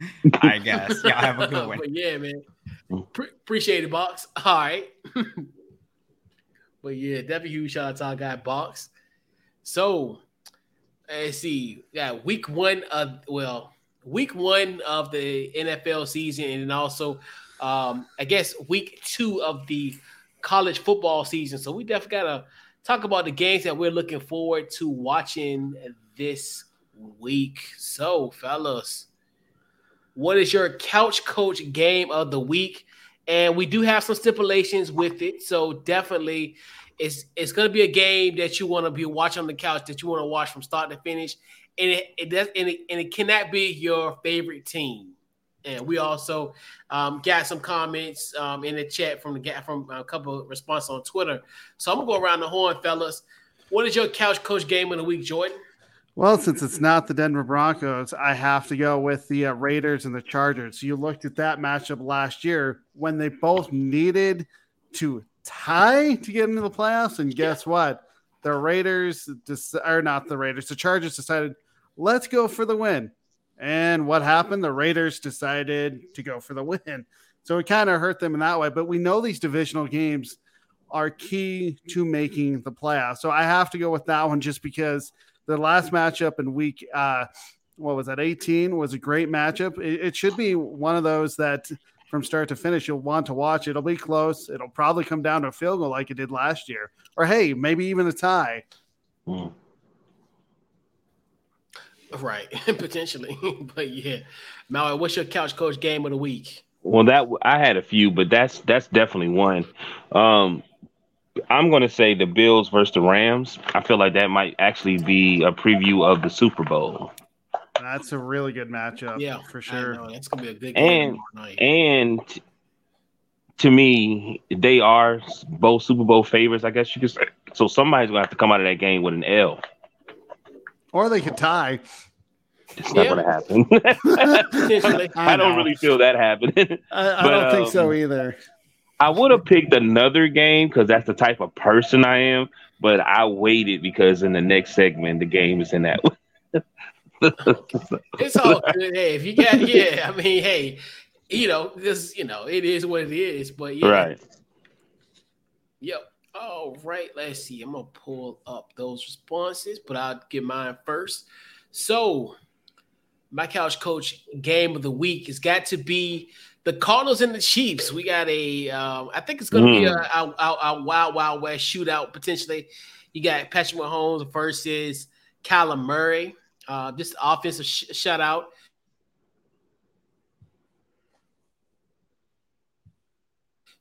All right, guys. Y'all have a good one. but yeah, man. Pre- appreciate it, Box. All right. but yeah, definitely huge shout out to our guy, Box. So let's see, yeah, week one of well, week one of the NFL season, and also, um, I guess week two of the college football season. So we definitely gotta talk about the games that we're looking forward to watching this week. So, fellas, what is your couch coach game of the week? And we do have some stipulations with it. So definitely it's it's to be a game that you want to be watching on the couch that you want to watch from start to finish, and it, it does and it, and it cannot be your favorite team. And we also um, got some comments um, in the chat from the from a couple of responses on Twitter. So I'm gonna go around the horn, fellas. What is your couch coach game of the week, Jordan? Well, since it's not the Denver Broncos, I have to go with the uh, Raiders and the Chargers. You looked at that matchup last year when they both needed to tie to get into the playoffs. And guess yeah. what? The Raiders, are not the Raiders, the Chargers decided, let's go for the win. And what happened? The Raiders decided to go for the win. So it kind of hurt them in that way. But we know these divisional games are key to making the playoffs. So I have to go with that one just because the last matchup in week, uh, what was that, 18 was a great matchup. It, it should be one of those that from start to finish you'll want to watch. It'll be close. It'll probably come down to a field goal like it did last year, or hey, maybe even a tie. Mm. Right, potentially, but yeah, Maui, what's your couch coach game of the week? Well, that I had a few, but that's that's definitely one. Um, I'm going to say the Bills versus the Rams. I feel like that might actually be a preview of the Super Bowl. That's a really good matchup. Yeah, for sure. It's going to be a big and, And to me, they are both Super Bowl favorites, I guess you could say. So somebody's going to have to come out of that game with an L. Or they could tie. It's not yeah. going to happen. I, I, don't really feel that happening. I, I but, don't think um, so either. I would have picked another game because that's the type of person I am, but I waited because in the next segment the game is in that. it's all good. Hey, if you got yeah, I mean, hey, you know, this, you know, it is what it is. But yeah, right. Yep. All right. Let's see. I'm gonna pull up those responses, but I'll get mine first. So, my couch coach game of the week has got to be the Cardinals and the Chiefs. We got a, um, I think it's going to mm. be a, a, a, wild, wild west shootout potentially. You got Patrick Mahomes versus Kyler Murray. Uh, this offensive sh- shutout.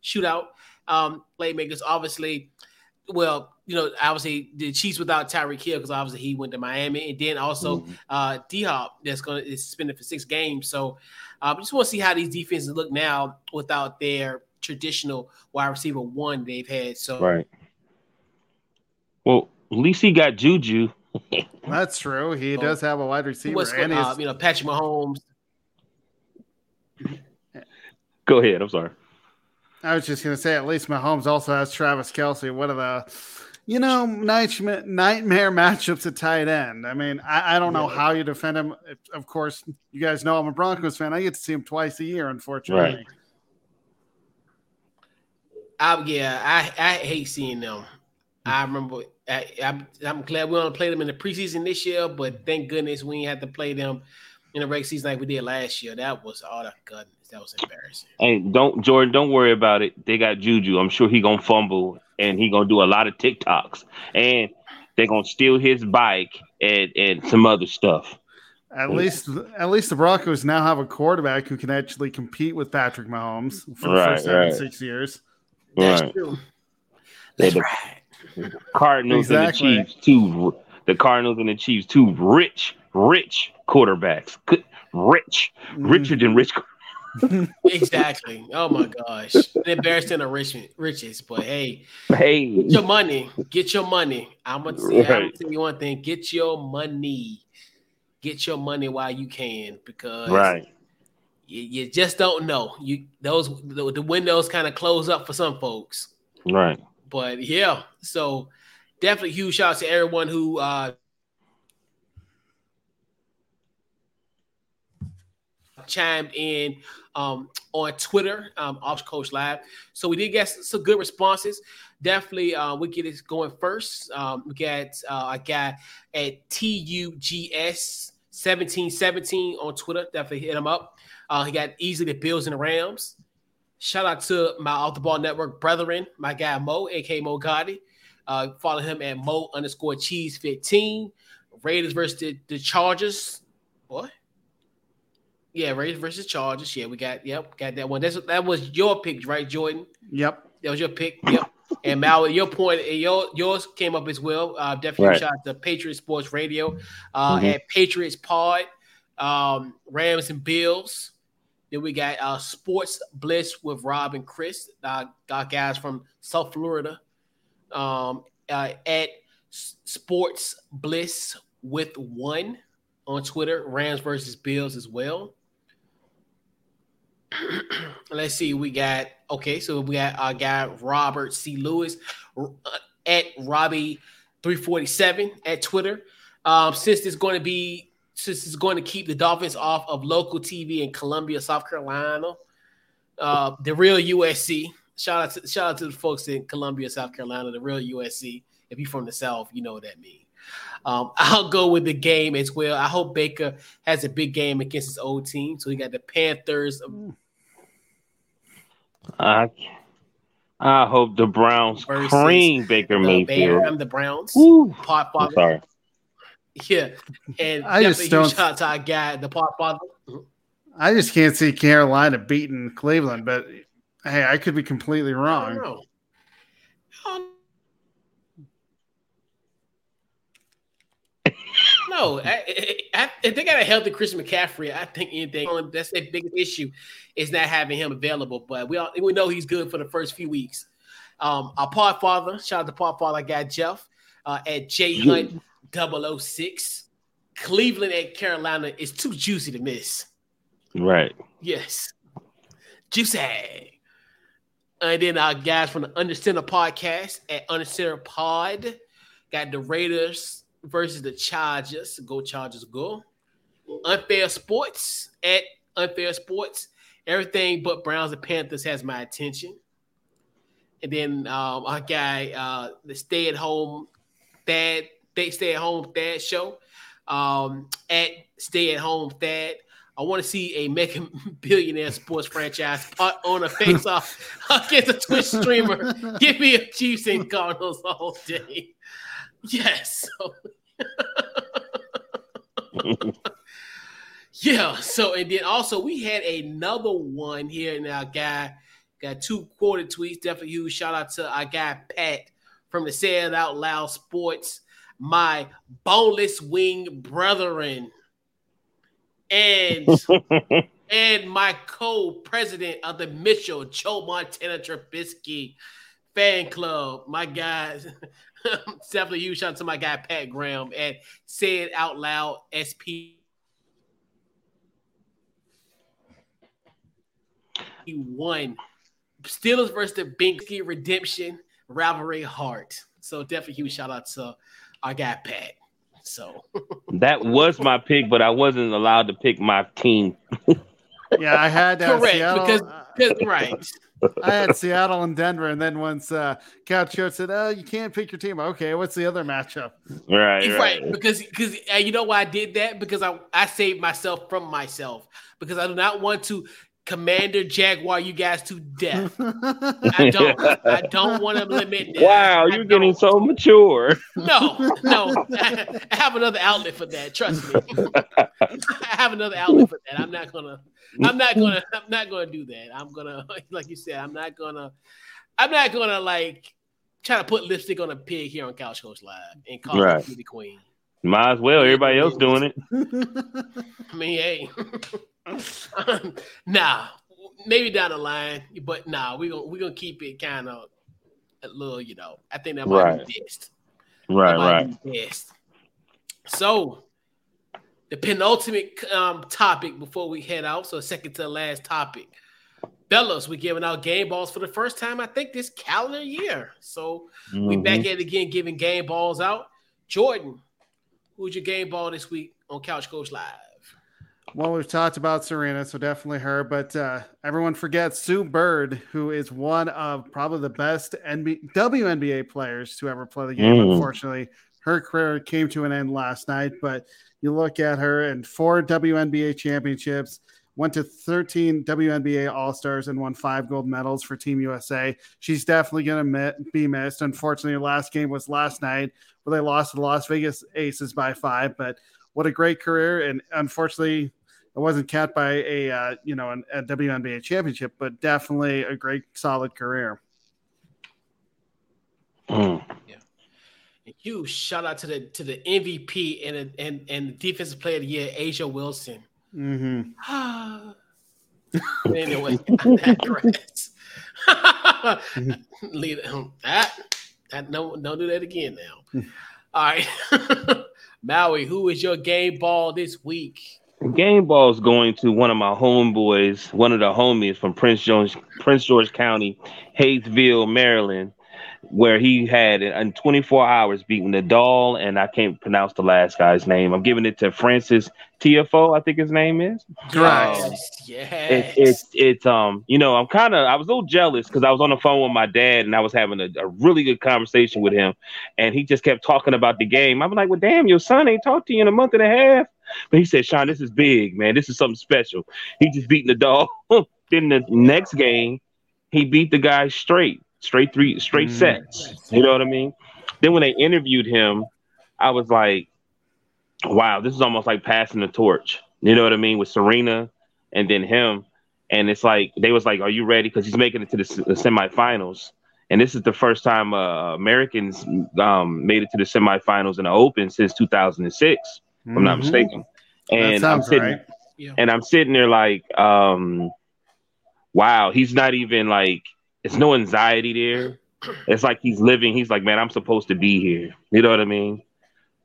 Shootout. Um, playmakers, obviously. Well, you know, obviously the Chiefs without Tyreek Hill because obviously he went to Miami, and then also mm-hmm. uh, D Hop that's going to suspended for six games. So um, just want to see how these defenses look now without their traditional wide receiver one they've had. So right. Well, at least he got Juju. That's true. He does have a wide receiver, and uh, you know Patrick Mahomes. Go ahead. I'm sorry. I was just going to say, at least Mahomes also has Travis Kelce, One of the you know, nightmare, nightmare matchups at tight end. I mean, I, I don't know how you defend him. Of course, you guys know I'm a Broncos fan. I get to see him twice a year, unfortunately. Right. I, yeah, I, I hate seeing them. I remember I, I, am glad we only played them in the preseason this year, but thank goodness we had to play them in the regular season like we did last year. That was all oh, that goodness. That was embarrassing. Hey, don't Jordan, don't worry about it. They got Juju. I'm sure he gonna fumble and he gonna do a lot of TikToks, and they're gonna steal his bike and and some other stuff. At least, at least the Broncos now have a quarterback who can actually compete with Patrick Mahomes for the first time right. in six years. That's right. true. That's the right. Cardinals exactly. and the Chiefs, two. The Cardinals and the Chiefs, two rich, rich quarterbacks, rich, mm-hmm. richer than rich exactly. Oh my gosh. Embarrassing the rich, riches. But hey, hey, get your money. Get your money. I'm gonna, say, right. I'm gonna tell you one thing. Get your money. Get your money while you can because right. You, you just don't know. You those the, the windows kind of close up for some folks. Right. But yeah, so definitely huge shout out to everyone who uh chimed in um, on Twitter, um, Coach Live. So we did get some good responses. Definitely, uh, we get it going first. Um, we got uh, a guy at TUGS 1717 on Twitter. Definitely hit him up. Uh, he got easily the Bills and the Rams. Shout out to my Off the Ball Network brethren, my guy Mo, aka Mo Gotti. Uh, follow him at Mo underscore Cheese 15. Raiders versus the, the Chargers. What? Yeah, Raiders versus Chargers. Yeah, we got yep, got that one. That's that was your pick, right, Jordan? Yep, that was your pick. Yep. and Mal, your point, your yours came up as well. Uh, definitely right. shout out to Patriot Sports Radio uh, mm-hmm. at Patriots Pod, um, Rams and Bills. Then we got uh, Sports Bliss with Rob and Chris, uh, got guys from South Florida. Um, uh, at Sports Bliss with one on Twitter, Rams versus Bills as well. let's see. We got okay. So we got our guy Robert C. Lewis uh, at Robbie three forty seven at Twitter. Um, since there's going to be since it's going to keep the Dolphins off of local TV in Columbia, South Carolina. Uh, the real USC. Shout out to shout out to the folks in Columbia, South Carolina, the real USC. If you're from the South, you know what that means. Um, I'll go with the game as well. I hope Baker has a big game against his old team. So he got the Panthers. I, I hope the Browns cream Baker Mayfield. I'm the Browns. Ooh, father. sorry. Yeah, and I just don't. Shout out to our guy, the pot father. I just can't see Carolina beating Cleveland, but hey, I could be completely wrong. No, I, I, if they got a healthy Christian McCaffrey, I think anything that's the biggest issue is not having him available. But we all, we know he's good for the first few weeks. Um, our part father, shout out to part father, I got Jeff uh, at J Hunt 006. Cleveland at Carolina is too juicy to miss. Right. Yes. Juicy. And then our guys from the Undercenter podcast at Undercenter Pod got the Raiders versus the Chargers. Go Chargers, go. Unfair Sports at Unfair Sports. Everything but Browns and Panthers has my attention. And then um, our guy, uh, the Stay at Home Dad, Stay at Home Thad show um, at Stay at Home Thad. I want to see a mega billionaire sports franchise put on a face off against a Twitch streamer. Give me a Chiefs and Cardinals all day. Yes. yeah. So and then also we had another one here. Now, guy got two quarter tweets. Definitely huge shout out to our guy Pat from the Say It Out Loud Sports. My boneless wing brethren. And and my co-president of the Mitchell Joe Montana Trubisky fan club, my guys, definitely huge shout out to my guy Pat Graham and say it out loud SP he won Steelers versus the Binky Redemption rivalry heart. So definitely huge shout out to our got Pat. So that was my pick, but I wasn't allowed to pick my team. yeah, I had that. Correct, Seattle. because, because right. I had Seattle and Denver, and then once uh, Couch Show said, "Oh, you can't pick your team." Okay, what's the other matchup? Right, right. right. Because because uh, you know why I did that because I I saved myself from myself because I do not want to Commander Jaguar you guys to death. I don't. I don't want to limit. That. Wow, you're getting so mature. No, no. I have another outlet for that. Trust me. I have another outlet for that. I'm not gonna. I'm not gonna. I'm not gonna do that. I'm gonna, like you said, I'm not gonna. I'm not gonna like try to put lipstick on a pig here on Couch Coach Live and call right. the Queen. Might as well. Everybody else doing it. I mean, hey. nah, maybe down the line, but nah, we're gonna we're gonna keep it kind of a little, you know. I think that might right. be best. Right, right. best. So the penultimate um, topic before we head out, so second to last topic. Bellows, we're giving out game balls for the first time, I think, this calendar year. So mm-hmm. we back at it again, giving game balls out. Jordan, who's your game ball this week on Couch Coach Live? Well, we've talked about Serena, so definitely her. But uh, everyone forgets Sue Bird, who is one of probably the best NBA, WNBA players to ever play the game. Mm. Unfortunately, her career came to an end last night. But you look at her and four WNBA championships, went to 13 WNBA All Stars, and won five gold medals for Team USA. She's definitely going to be missed. Unfortunately, her last game was last night where they lost to the Las Vegas Aces by five. But what a great career. And unfortunately, it wasn't capped by a uh, you know an, a WNBA championship, but definitely a great solid career. Mm. Yeah. And huge shout out to the to the MVP and and and defensive player of the year, A'ja Wilson. Mm-hmm. anyway, that Leave that. That no, don't do that again now. All right, Maui, who is your game ball this week? Game ball is going to one of my homeboys, one of the homies from Prince George, Prince George County, Hyattsville, Maryland. where he had in 24 hours beaten Nadal, and I can't pronounce the last guy's name. I'm giving it to Frances Tiafoe, I think his name is. Right. Um, yes. It's it's it, um you know I'm kind of I was a little jealous because I was on the phone with my dad and I was having a, a, really good conversation with him, and he just kept talking about the game. I'm like, well, damn, your son ain't talked to you in a month and a half. But he said, Sean, this is big, man. This is something special. He just beating the dog. then the next game, he beat the guy straight straight three straight mm. sets. You know what I mean? Then when they interviewed him, I was like, wow, this is almost like passing the torch. You know what I mean? With Serena and then him. And it's like they was like, "Are you ready?" Because he's making it to the, the, semifinals, and this is the first time uh, Americans um, made it to the semifinals in the Open since 2006, mm-hmm. I'm not mm-hmm. mistaken. And I'm sitting, right. yeah. and I'm sitting there like, um, wow, he's not even like it's no anxiety there. It's like he's living. He's like, man, I'm supposed to be here. You know what I mean?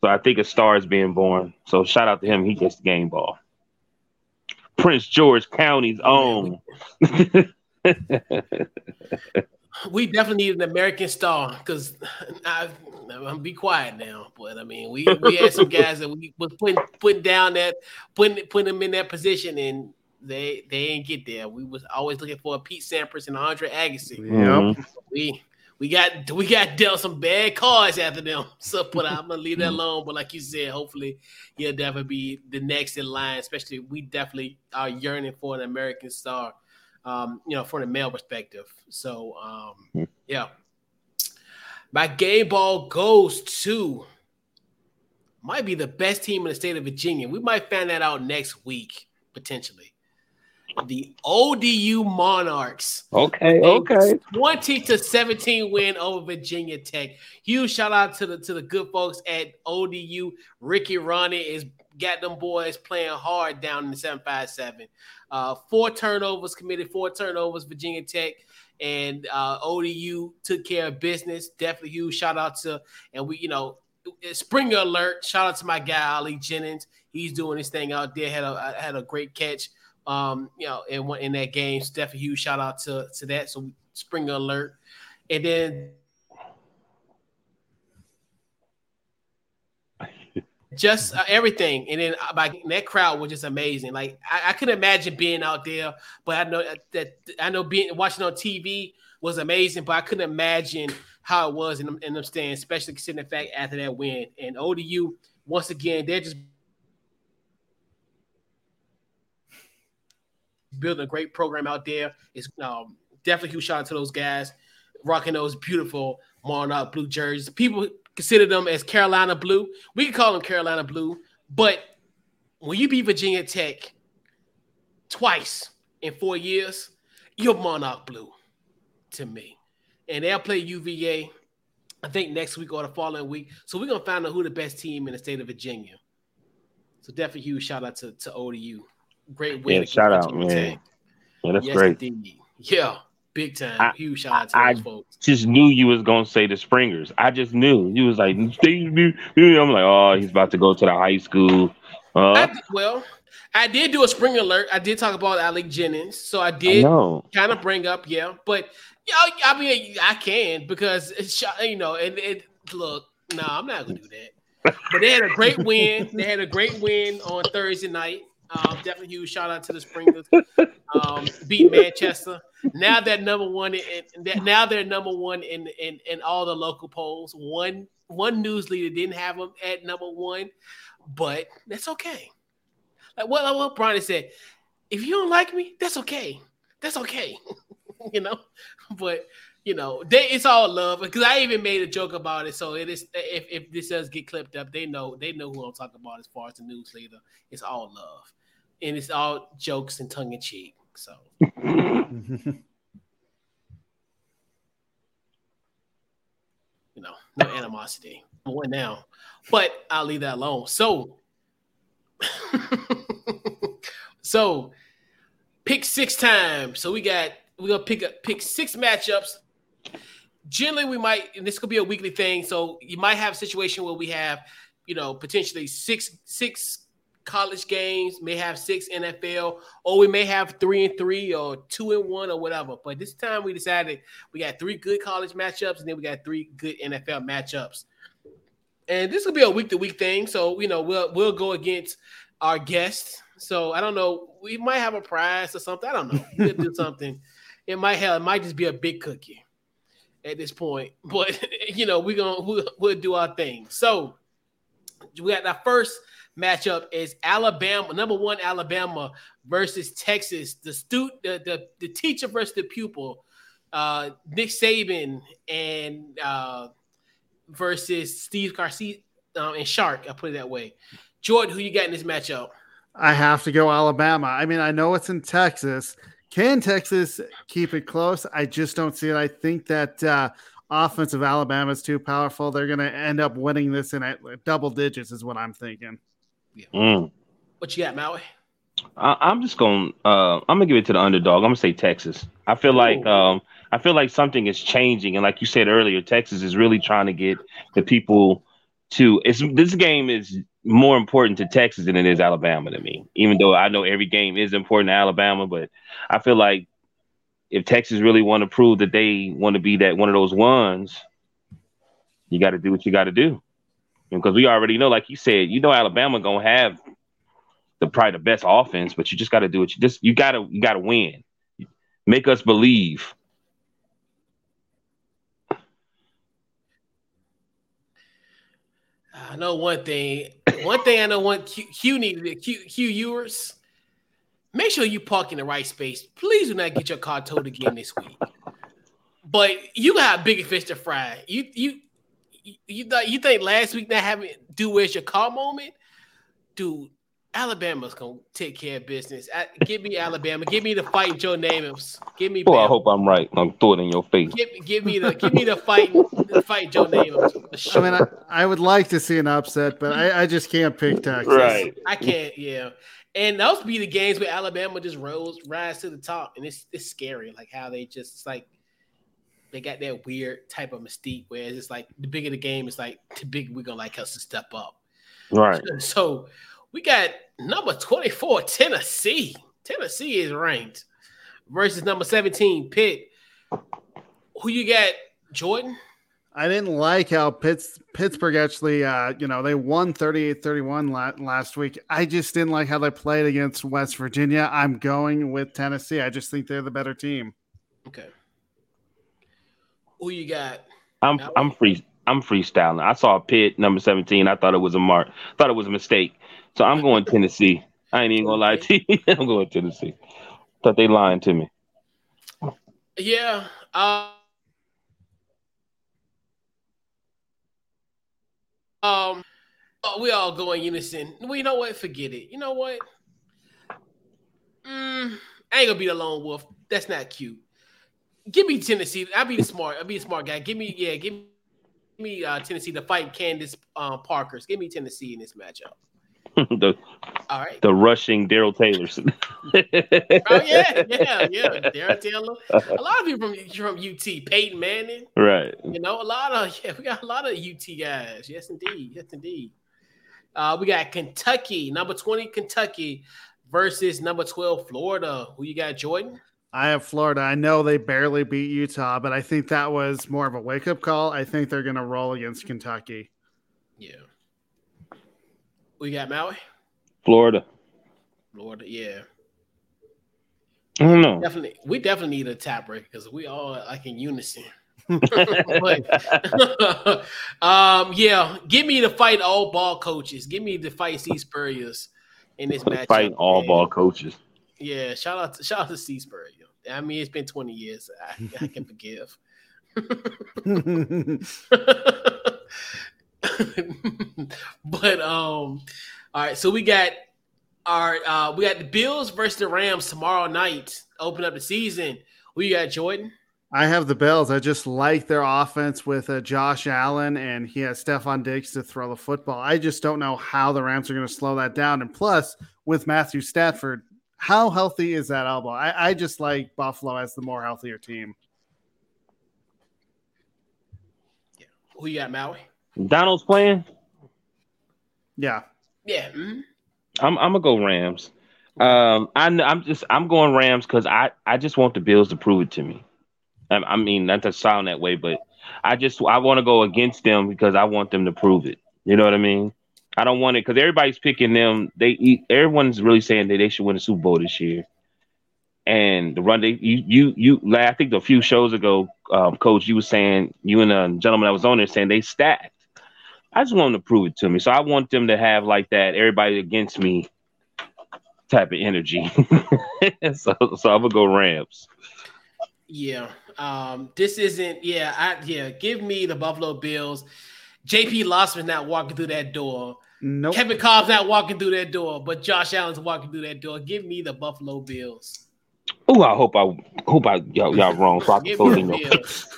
So I think a star is being born. So shout out to him. He gets the game ball. Prince George County's own. we definitely need an American star because I'm gonna be quiet now. But I mean, we we had some guys that we was putting putting down that putting putting them in that position, and they they ain't get there. We was always looking for a Pete Sampras and Andre Agassi. Yep. We we got we got dealt some bad cards after them. So but I'm gonna leave that alone. But like you said, hopefully he'll definitely be the next in line, especially we definitely are yearning for an American star. Um, you know, from the male perspective. So um, hmm. yeah. My game ball goes to might be the best team in the state of Virginia. We might find that out next week, potentially the ODU Monarchs. Okay, okay. 20 to 17 win over Virginia Tech. Huge shout out to the to the good folks at ODU. Ricky Rahne is got them boys playing hard down in the 757. Uh, four turnovers committed, four turnovers, Virginia Tech. And uh, ODU took care of business. Definitely huge shout out to, and we, you know, Springer alert. Shout out to my guy Ali Jennings. He's doing his thing out there. Had a had a great catch um, you know, in in that game. Steph, a huge shout out to to that. So Springer alert, and then just uh, everything. And then uh, like that crowd was just amazing. Like I, I could imagine being out there, but I know that I know being watching on TV was amazing, but I couldn't imagine how it was in in them stands, especially considering the fact after that win. And ODU once again, they're just building a great program out there. It's um, definitely huge shout out to those guys rocking those beautiful Monarch blue jerseys. People consider them as Carolina blue. We can call them Carolina blue, but when you beat Virginia Tech twice in four years, you're Monarch blue to me. And they'll play UVA, I think next week or the following week. So we're gonna find out who the best team in the state of Virginia. So definitely huge shout out to, to ODU great win. Yeah, shout out, man. Yeah, that's yes, great. Indeed. Yeah, big time. I, Huge shout out to I, those folks. Just knew you was gonna say the Springers. I just knew you was like, I'm like, oh, he's about to go to the high school. Uh, I, well, I did do a spring alert. I did talk about Alec Jennings, so I did kind of bring up, yeah. But yeah, I mean, I can because it's you know, and it look, no, I'm not gonna do that. But they had a great win. They had a great win on Thursday night. Um, definitely huge shout out to the Springers. Um, beat Manchester. Now they're number one. In, in, now they're number one in, in in all the local polls. One one news leader didn't have them at number one, but that's okay. Like what what Brian said, if you don't like me, that's okay. That's okay. you know, but you know, they it's all love because I even made a joke about it. So it is if, if this does get clipped up, they know they know who I'm talking about as far as the news leader. It's all love and it's all jokes and tongue in cheek. So. you know, no animosity. What now? But I'll leave that alone. So, so pick six times. So we got we're gonna pick up pick six matchups. Generally, we might, and this could be a weekly thing. So you might have a situation where we have, you know, potentially six six college games, may have six NFL, or we may have three and three or two and one or whatever. But this time we decided we got three good college matchups and then we got three good NFL matchups. And this will be a week to week thing. So, you know, we'll we'll go against our guests. So I don't know. We might have a prize or something. I don't know. We'll do something. It might have it might just be a big cookie at this point. But you know, we're gonna we'll, we'll do our thing. So we got our first matchup is Alabama, number one Alabama versus Texas. The stu the, the, the teacher versus the pupil. Uh, Nick Saban and uh, versus Steve Garcia um, and Shark. I'll put it that way. Jordan, who you got in this matchup? I have to go Alabama. I mean, I know it's in Texas. Can Texas keep it close? I just don't see it. I think that uh, offensive Alabama is too powerful. They're going to end up winning this in double digits, is what I'm thinking. Yeah. Mm. What you got, Maui? I, am just going. Uh, I'm gonna give it to the underdog. I'm gonna say Texas. I feel Ooh. like um, I feel like something is changing, and like you said earlier, Texas is really trying to get the people to. It's this game is more important to Texas than it is Alabama to me. Even though I know every game is important to Alabama, but I feel like if Texas really want to prove that they want to be that one of those ones, you got to do what you got to do. Because we already know, like you said, you know Alabama gonna have the probably the best offense, but you just got to do it. You just you gotta you gotta win. Make us believe. I know one thing. One thing I know one Q, Q needed Q Q. Make sure you park in the right space. Please do not get your car towed again this week. But you got a bigger fish to fry. You you you thought you think last week not having do where's your car moment, dude. Alabama's gonna take care of business. give me Alabama. Give me the fight Joe Namaths. Give me. Oh, I hope I'm right. I'm throwing in your face. Give, give me the give me the fight the fight Joe Namath. Sure. I mean, I, I, would like to see an upset, but I, I just can't pick Texas. Right. I can't. Yeah. And those be the games where Alabama just rose rise to the top, and it's it's scary, like how they just it's like they got that weird type of mystique where it's like the bigger the game, it's like the big we're gonna like us to step up. Right. So we got number 24, Tennessee. Tennessee is ranked versus number 17, Pitt. Who you got, Jordan? I didn't like how Pitts, Pittsburgh actually, uh, you know, they won 38 31 last week. I just didn't like how they played against West Virginia. I'm going with Tennessee. I just think they're the better team. Okay. Who you got? I'm I'm free. I'm freestyling. I saw a pit number 17. I thought it was a mark. Thought it was a mistake. So I'm going Tennessee. I ain't even gonna lie to you. I'm going Tennessee. Thought they lying to me. Yeah. Uh, um. We all going unison. Well, you know what? Forget it. You know what? Mm, I ain't gonna be the lone wolf. That's not cute. Give me Tennessee. I'll be the smart. I'll be a smart guy. Give me, yeah, give me uh, Tennessee to fight Candace um, Parker's. Give me Tennessee in this matchup. the all right, the rushing Darrell Taylors. oh yeah, yeah, yeah. Darrell Taylor. A lot of people from from UT. Peyton Manning. Right. You know, a lot of yeah, we got a lot of UT guys. Yes, indeed. Yes, indeed. Uh, we got Kentucky, number twenty, Kentucky versus number twelve, Florida. Who you got, Jordan? I have Florida. I know they barely beat Utah, but I think that was more of a wake up call. I think they're going to roll against Kentucky. Yeah. We got Maui? Florida. Florida, yeah. I don't know. Definitely, we definitely need a tiebreaker because we all like in unison. but, um, yeah, give me the fight all ball coaches. Give me the fight Steve Spurriers in this match. Fight all ball coaches. Yeah, shout out to shout out to Steve Spurrier. I mean, it's been 20 years. I, I can forgive. but um, all right. So we got our uh, we got the Bills versus the Rams tomorrow night. Open up the season. We got Jordan. I have the Bills. I just like their offense with uh, Josh Allen and he has Stefon Diggs to throw the football. I just don't know how the Rams are going to slow that down. And plus, with Matthew Stafford, how healthy is that elbow? I, I just like Buffalo as the more healthier team. Yeah. Who you got, Maui? Donald's playing. Yeah. Yeah. Mm-hmm. I'm I'm gonna go Rams. Um, I, I'm just I'm going Rams because I I just want the Bills to prove it to me. I, I mean, not to sound that way, but I just I want to go against them because I want them to prove it. You know what I mean? I don't want it because everybody's picking them. They everyone's really saying that they should win the Super Bowl this year. And the run, they you you you. I think a few shows ago, um, Coach, you were saying you and a gentleman that was on there saying they stacked. I just want them to prove it to me. So I want them to have like that everybody against me type of energy. so so I'm gonna go Rams. Yeah. Um, this isn't yeah, I yeah, give me the Buffalo Bills. JP Losman's not walking through that door. Nope. Kevin Kolb's not walking through that door, but Josh Allen's walking through that door. Give me the Buffalo Bills. Oh, I hope I hope I y'all, y'all wrong. So I can throw it in your face.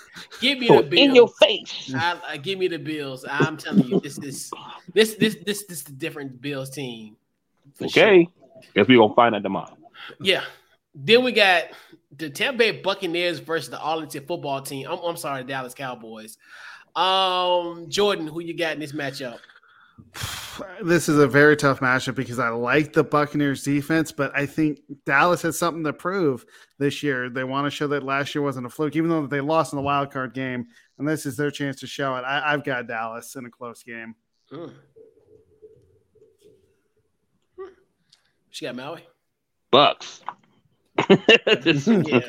Give me the Bills. In your face. I, I, give me the Bills. I'm telling you, this is this this this this is the different Bills team. Okay. Sure. Guess we gonna find out tomorrow. Yeah. Then we got the Tampa Bay Buccaneers versus the Arlington football team. I'm, I'm sorry, Dallas Cowboys. Um, Jordan, who you got in this matchup? This is a very tough matchup because I like the Buccaneers defense, but I think Dallas has something to prove this year. They want to show that last year wasn't a fluke, even though they lost in the wild card game, and this is their chance to show it. I, have got Dallas in a close game. Hmm. She got Maui. Bucks. yeah.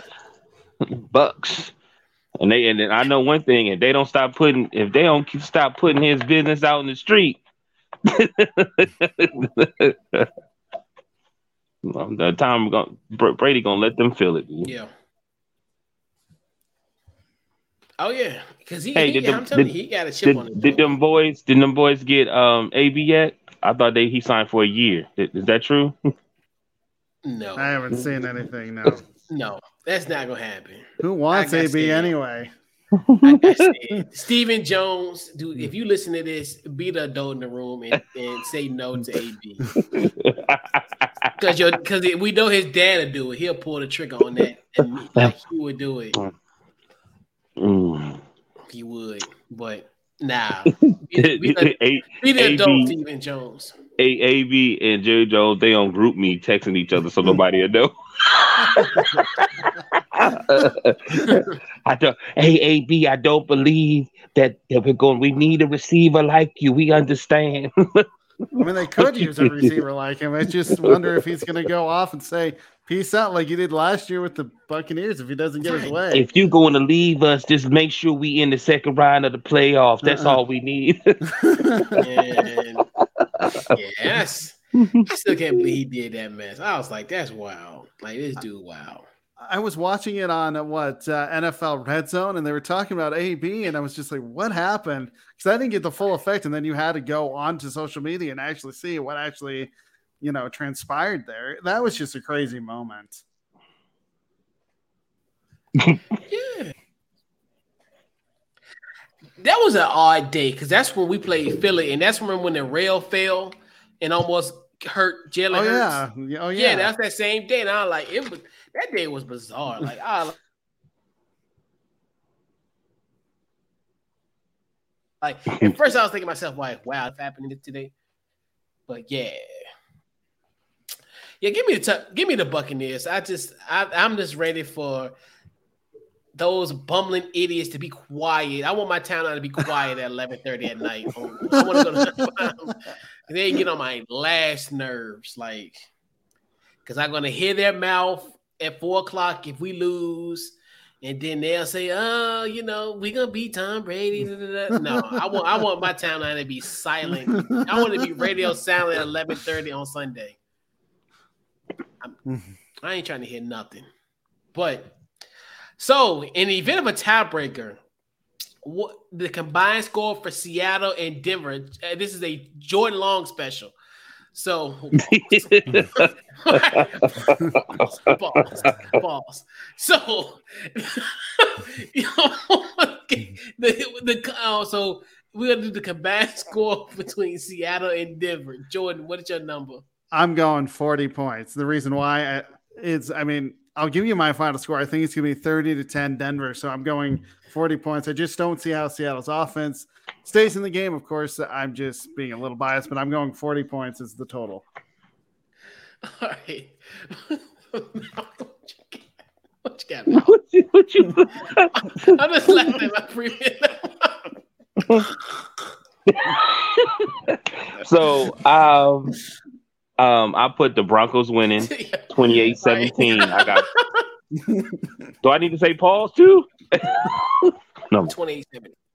Bucks. And they and I know one thing: if they don't stop putting, if they don't stop putting his business out in the street, the time going Brady gonna let them feel it. Yeah. Oh yeah, because he, hey, he, I'm telling did, you, he got a chip did, on it. Did them boys? Did them boys get um AB yet? I thought they he signed for a year. Is, is that true? No, I haven't seen anything. No, no, that's not gonna happen. Who wants AB anyway? Stephen Jones, dude, if you listen to this, be the adult in the room and, and say no to AB. Because because we know his dad will do it. He'll pull the trigger on that, and like he would do it. Mm. He would, but nah. Be, be the, be the adult, Stephen Jones. AB and Jerry Jones, they on GroupMe texting each other so nobody will know. I don't hey AB, I don't believe that, that we're going we need a receiver like you. We understand. I mean they could use a receiver like him. I just wonder if he's gonna go off and say peace out like he did last year with the Buccaneers if he doesn't get his way. If you're going to leave us, just make sure we in the second round of the playoffs. That's uh-uh. all we need. yes. I still can't believe he did that mess. I was like, that's wild. Like this dude, wow. I was watching it on uh, what uh, NFL Red Zone, and they were talking about AB, and I was just like, "What happened?" Because I didn't get the full effect, and then you had to go onto social media and actually see what actually, you know, transpired there. That was just a crazy moment. yeah, that was an odd day because that's when we played Philly, and that's when when the rail fell and almost hurt Jalen oh, Hurts. Yeah. Oh yeah. Yeah, that's that same day. And I was like, it was that day was bizarre. Like I like at first I was thinking to myself, like, wow, it's happening today. But yeah. Yeah, give me the t- give me the Buccaneers. I just I, I'm just ready for those bumbling idiots to be quiet. I want my town to be quiet at 11:30 at night. I want to go to they get on my last nerves, like because I'm gonna hear their mouth at four o'clock if we lose, and then they'll say, "Oh, you know, we gonna beat Tom Brady." No, I want I want my town to be silent. I want to be radio silent at 11:30 on Sunday. I'm, I ain't trying to hear nothing, but so, in the event of a tiebreaker, what the combined score for Seattle and Denver? Uh, this is a Jordan Long special. So, balls, balls. balls. So, you know, the the uh, so we're gonna do the combined score between Seattle and Denver. Jordan, what is your number? I'm going 40 points. The reason why is, I mean, I'll give you my final score. I think it's going to be 30 to 10 Denver. So I'm going 40 points. I just don't see how Seattle's offense stays in the game. Of course, I'm just being a little biased, but I'm going 40 points as the total. All right. what you got? What you, what you, I'm just laughing at my premium. so um um I put the Broncos winning 28-17. I got Do I need to say pause too? no. 28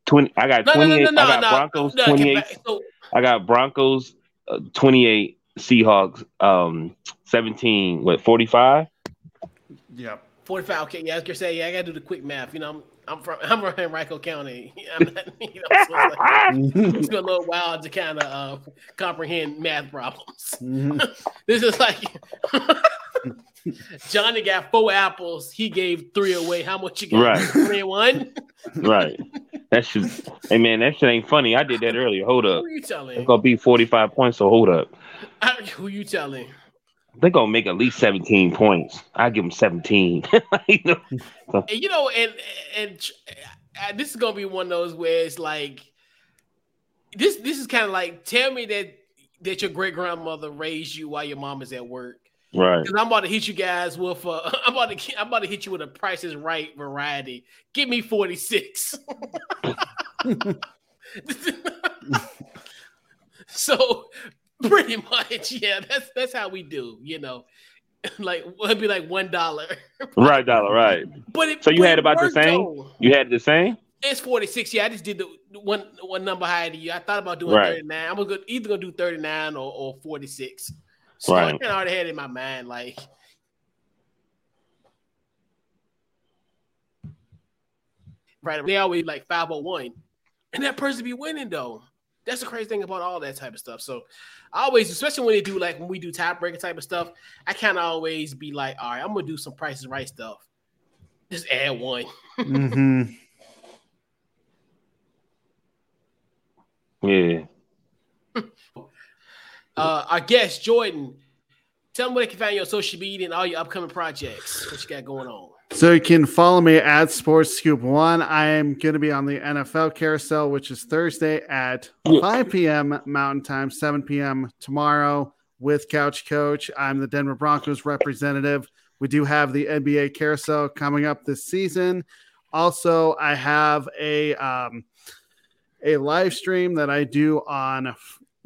20 I got 28 no, no, no, I got Broncos 28 so, I got Broncos uh, 28 Seahawks um 17 what 45 Yep 45 okay yeah I was gonna say yeah I gotta do the quick math you know I'm I'm from I'm from Henrico County. I'm not, you know, so it's, like, it's a little wild to kind of uh, comprehend math problems. Mm-hmm. this is like Johnny got four apples. He gave three away. How much you got? Right. Three and one. right. That should. Hey man, that shit ain't funny. I did that earlier. Hold up. Who you telling? It's gonna be forty five points. So hold up. who you telling? They're gonna make at least seventeen points. I give them seventeen. you know, so. and, you know, and and uh, this is gonna be one of those where it's like this. This is kind of like tell me that that your great grandmother raised you while your mom is at work. Right. Because I'm about to hit you guys with uh, I'm about to I'm about to hit you with a Price is Right variety. Give me 46. so pretty much, yeah, that's that's how we do, you know. Like it'd be like one dollar. right, dollar, right. But it, so you had about the same? Though. You had the same? It's 46. Yeah, I just did the one one number higher than you. I thought about doing right. 39. I'm gonna either gonna do 39 or, or 46. So right. I kind of already had in my mind, like right. They always like 501. And that person be winning though. That's the crazy thing about all that type of stuff. So I always, especially when they do like when we do tiebreaker type of stuff, I kind of always be like, all right, I'm gonna do some prices right stuff. Just add one. mm-hmm. Yeah. uh, our guest Jordan, tell them where they can find your social media and all your upcoming projects. What you got going on? So you can follow me at Sports Scoop One. I am going to be on the NFL Carousel, which is Thursday at 5 p.m. Mountain Time, 7 p.m. tomorrow with Couch Coach. I'm the Denver Broncos representative. We do have the NBA Carousel coming up this season. Also, I have a um, a live stream that I do on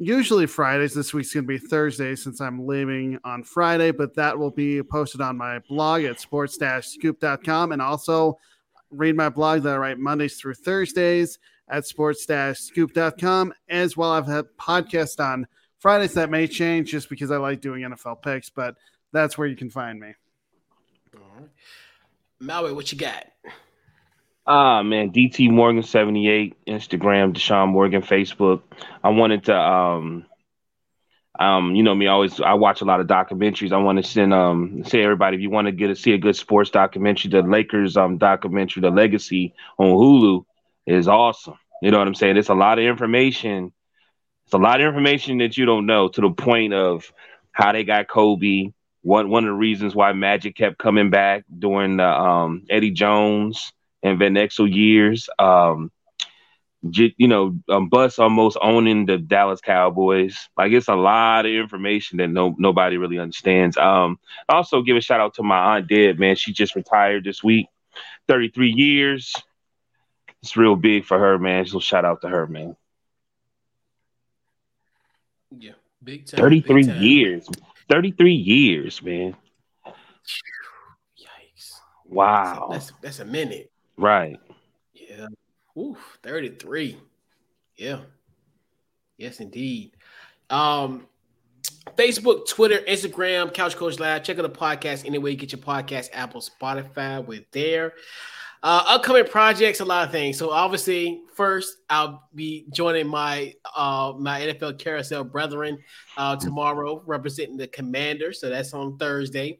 usually Fridays. This week's going to be Thursday since I'm leaving on Friday, but that will be posted on my blog at sports-scoop.com and also read my blog that I write Mondays through Thursdays at sports-scoop.com as well. I've had podcast on Fridays that may change just because I like doing NFL picks, but that's where you can find me. All right. Maui, what you got? Ah man, DT Morgan seventy eight, Instagram, Deshaun Morgan, Facebook. I wanted to um um, you know me, always I watch a lot of documentaries. I want to send um say everybody if you want to get to see a good sports documentary, the Lakers um documentary, The Legacy on Hulu is awesome. You know what I'm saying? It's a lot of information. It's a lot of information that you don't know to the point of how they got Kobe. One one of the reasons why Magic kept coming back during the um Eddie Jones and Van Exel years. Um, you know, um, Buss almost owning the Dallas Cowboys. Like it's a lot of information that no nobody really understands. Um, also give a shout out to my aunt Deb, man. She just retired this week, 33 years. It's real big for her, man. So shout out to her, man. Yeah, big time. 33 years. 33 years, man. Yikes. Wow. That's that's a minute. Right. Yeah. Ooh, 33. Yeah. Yes, indeed. Um, Facebook, Twitter, Instagram, Couch Coach Live. Check out the podcast anyway. You get your podcast, Apple, Spotify. We're there. Uh, upcoming projects, a lot of things. So obviously, first I'll be joining my uh, my NFL Carousel brethren uh, tomorrow, representing the Commanders. So that's on Thursday.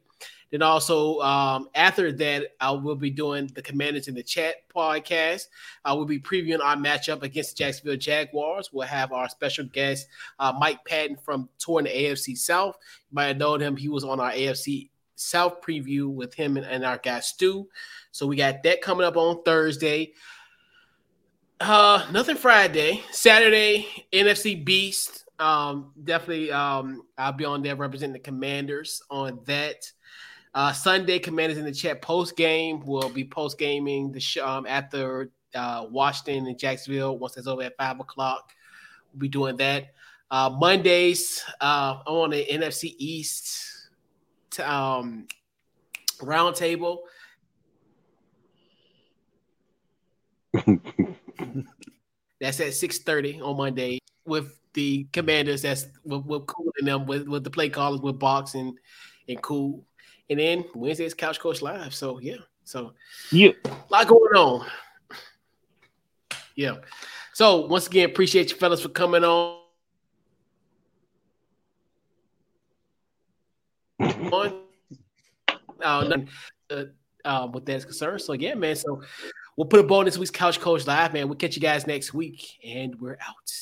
Then also um, after that, I will be doing the Commanders in the Chat podcast. I will be previewing our matchup against Jacksonville Jaguars. We'll have our special guest uh, Mike Patton from touring the AFC South. You might have known him; he was on our AFC South preview with him and, and our guy Stu. So we got that coming up on Thursday. Uh, nothing Friday. Saturday, NFC Beast. Um, definitely, um, I'll be on there representing the Commanders on that. Uh, Sunday, Commanders in the chat post game We'll be post gaming the show um, after uh, Washington and Jacksonville once it's over at five o'clock. We'll be doing that. Uh, Mondays, uh, I'm on the NFC East to, um, roundtable. That's at 6:30 on Monday with the commanders. That's with, with cool and them with, with the play callers with box and and cool. And then Wednesday's Couch Coach Live. So yeah. So yeah, a lot going on. Yeah. So once again, appreciate you fellas for coming on. on uh, uh, uh, with that is concerned. So yeah, man. So we'll put a ball in this week's Couch Coach Live, man. We'll catch you guys next week, and we're out.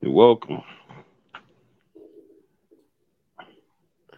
You're welcome.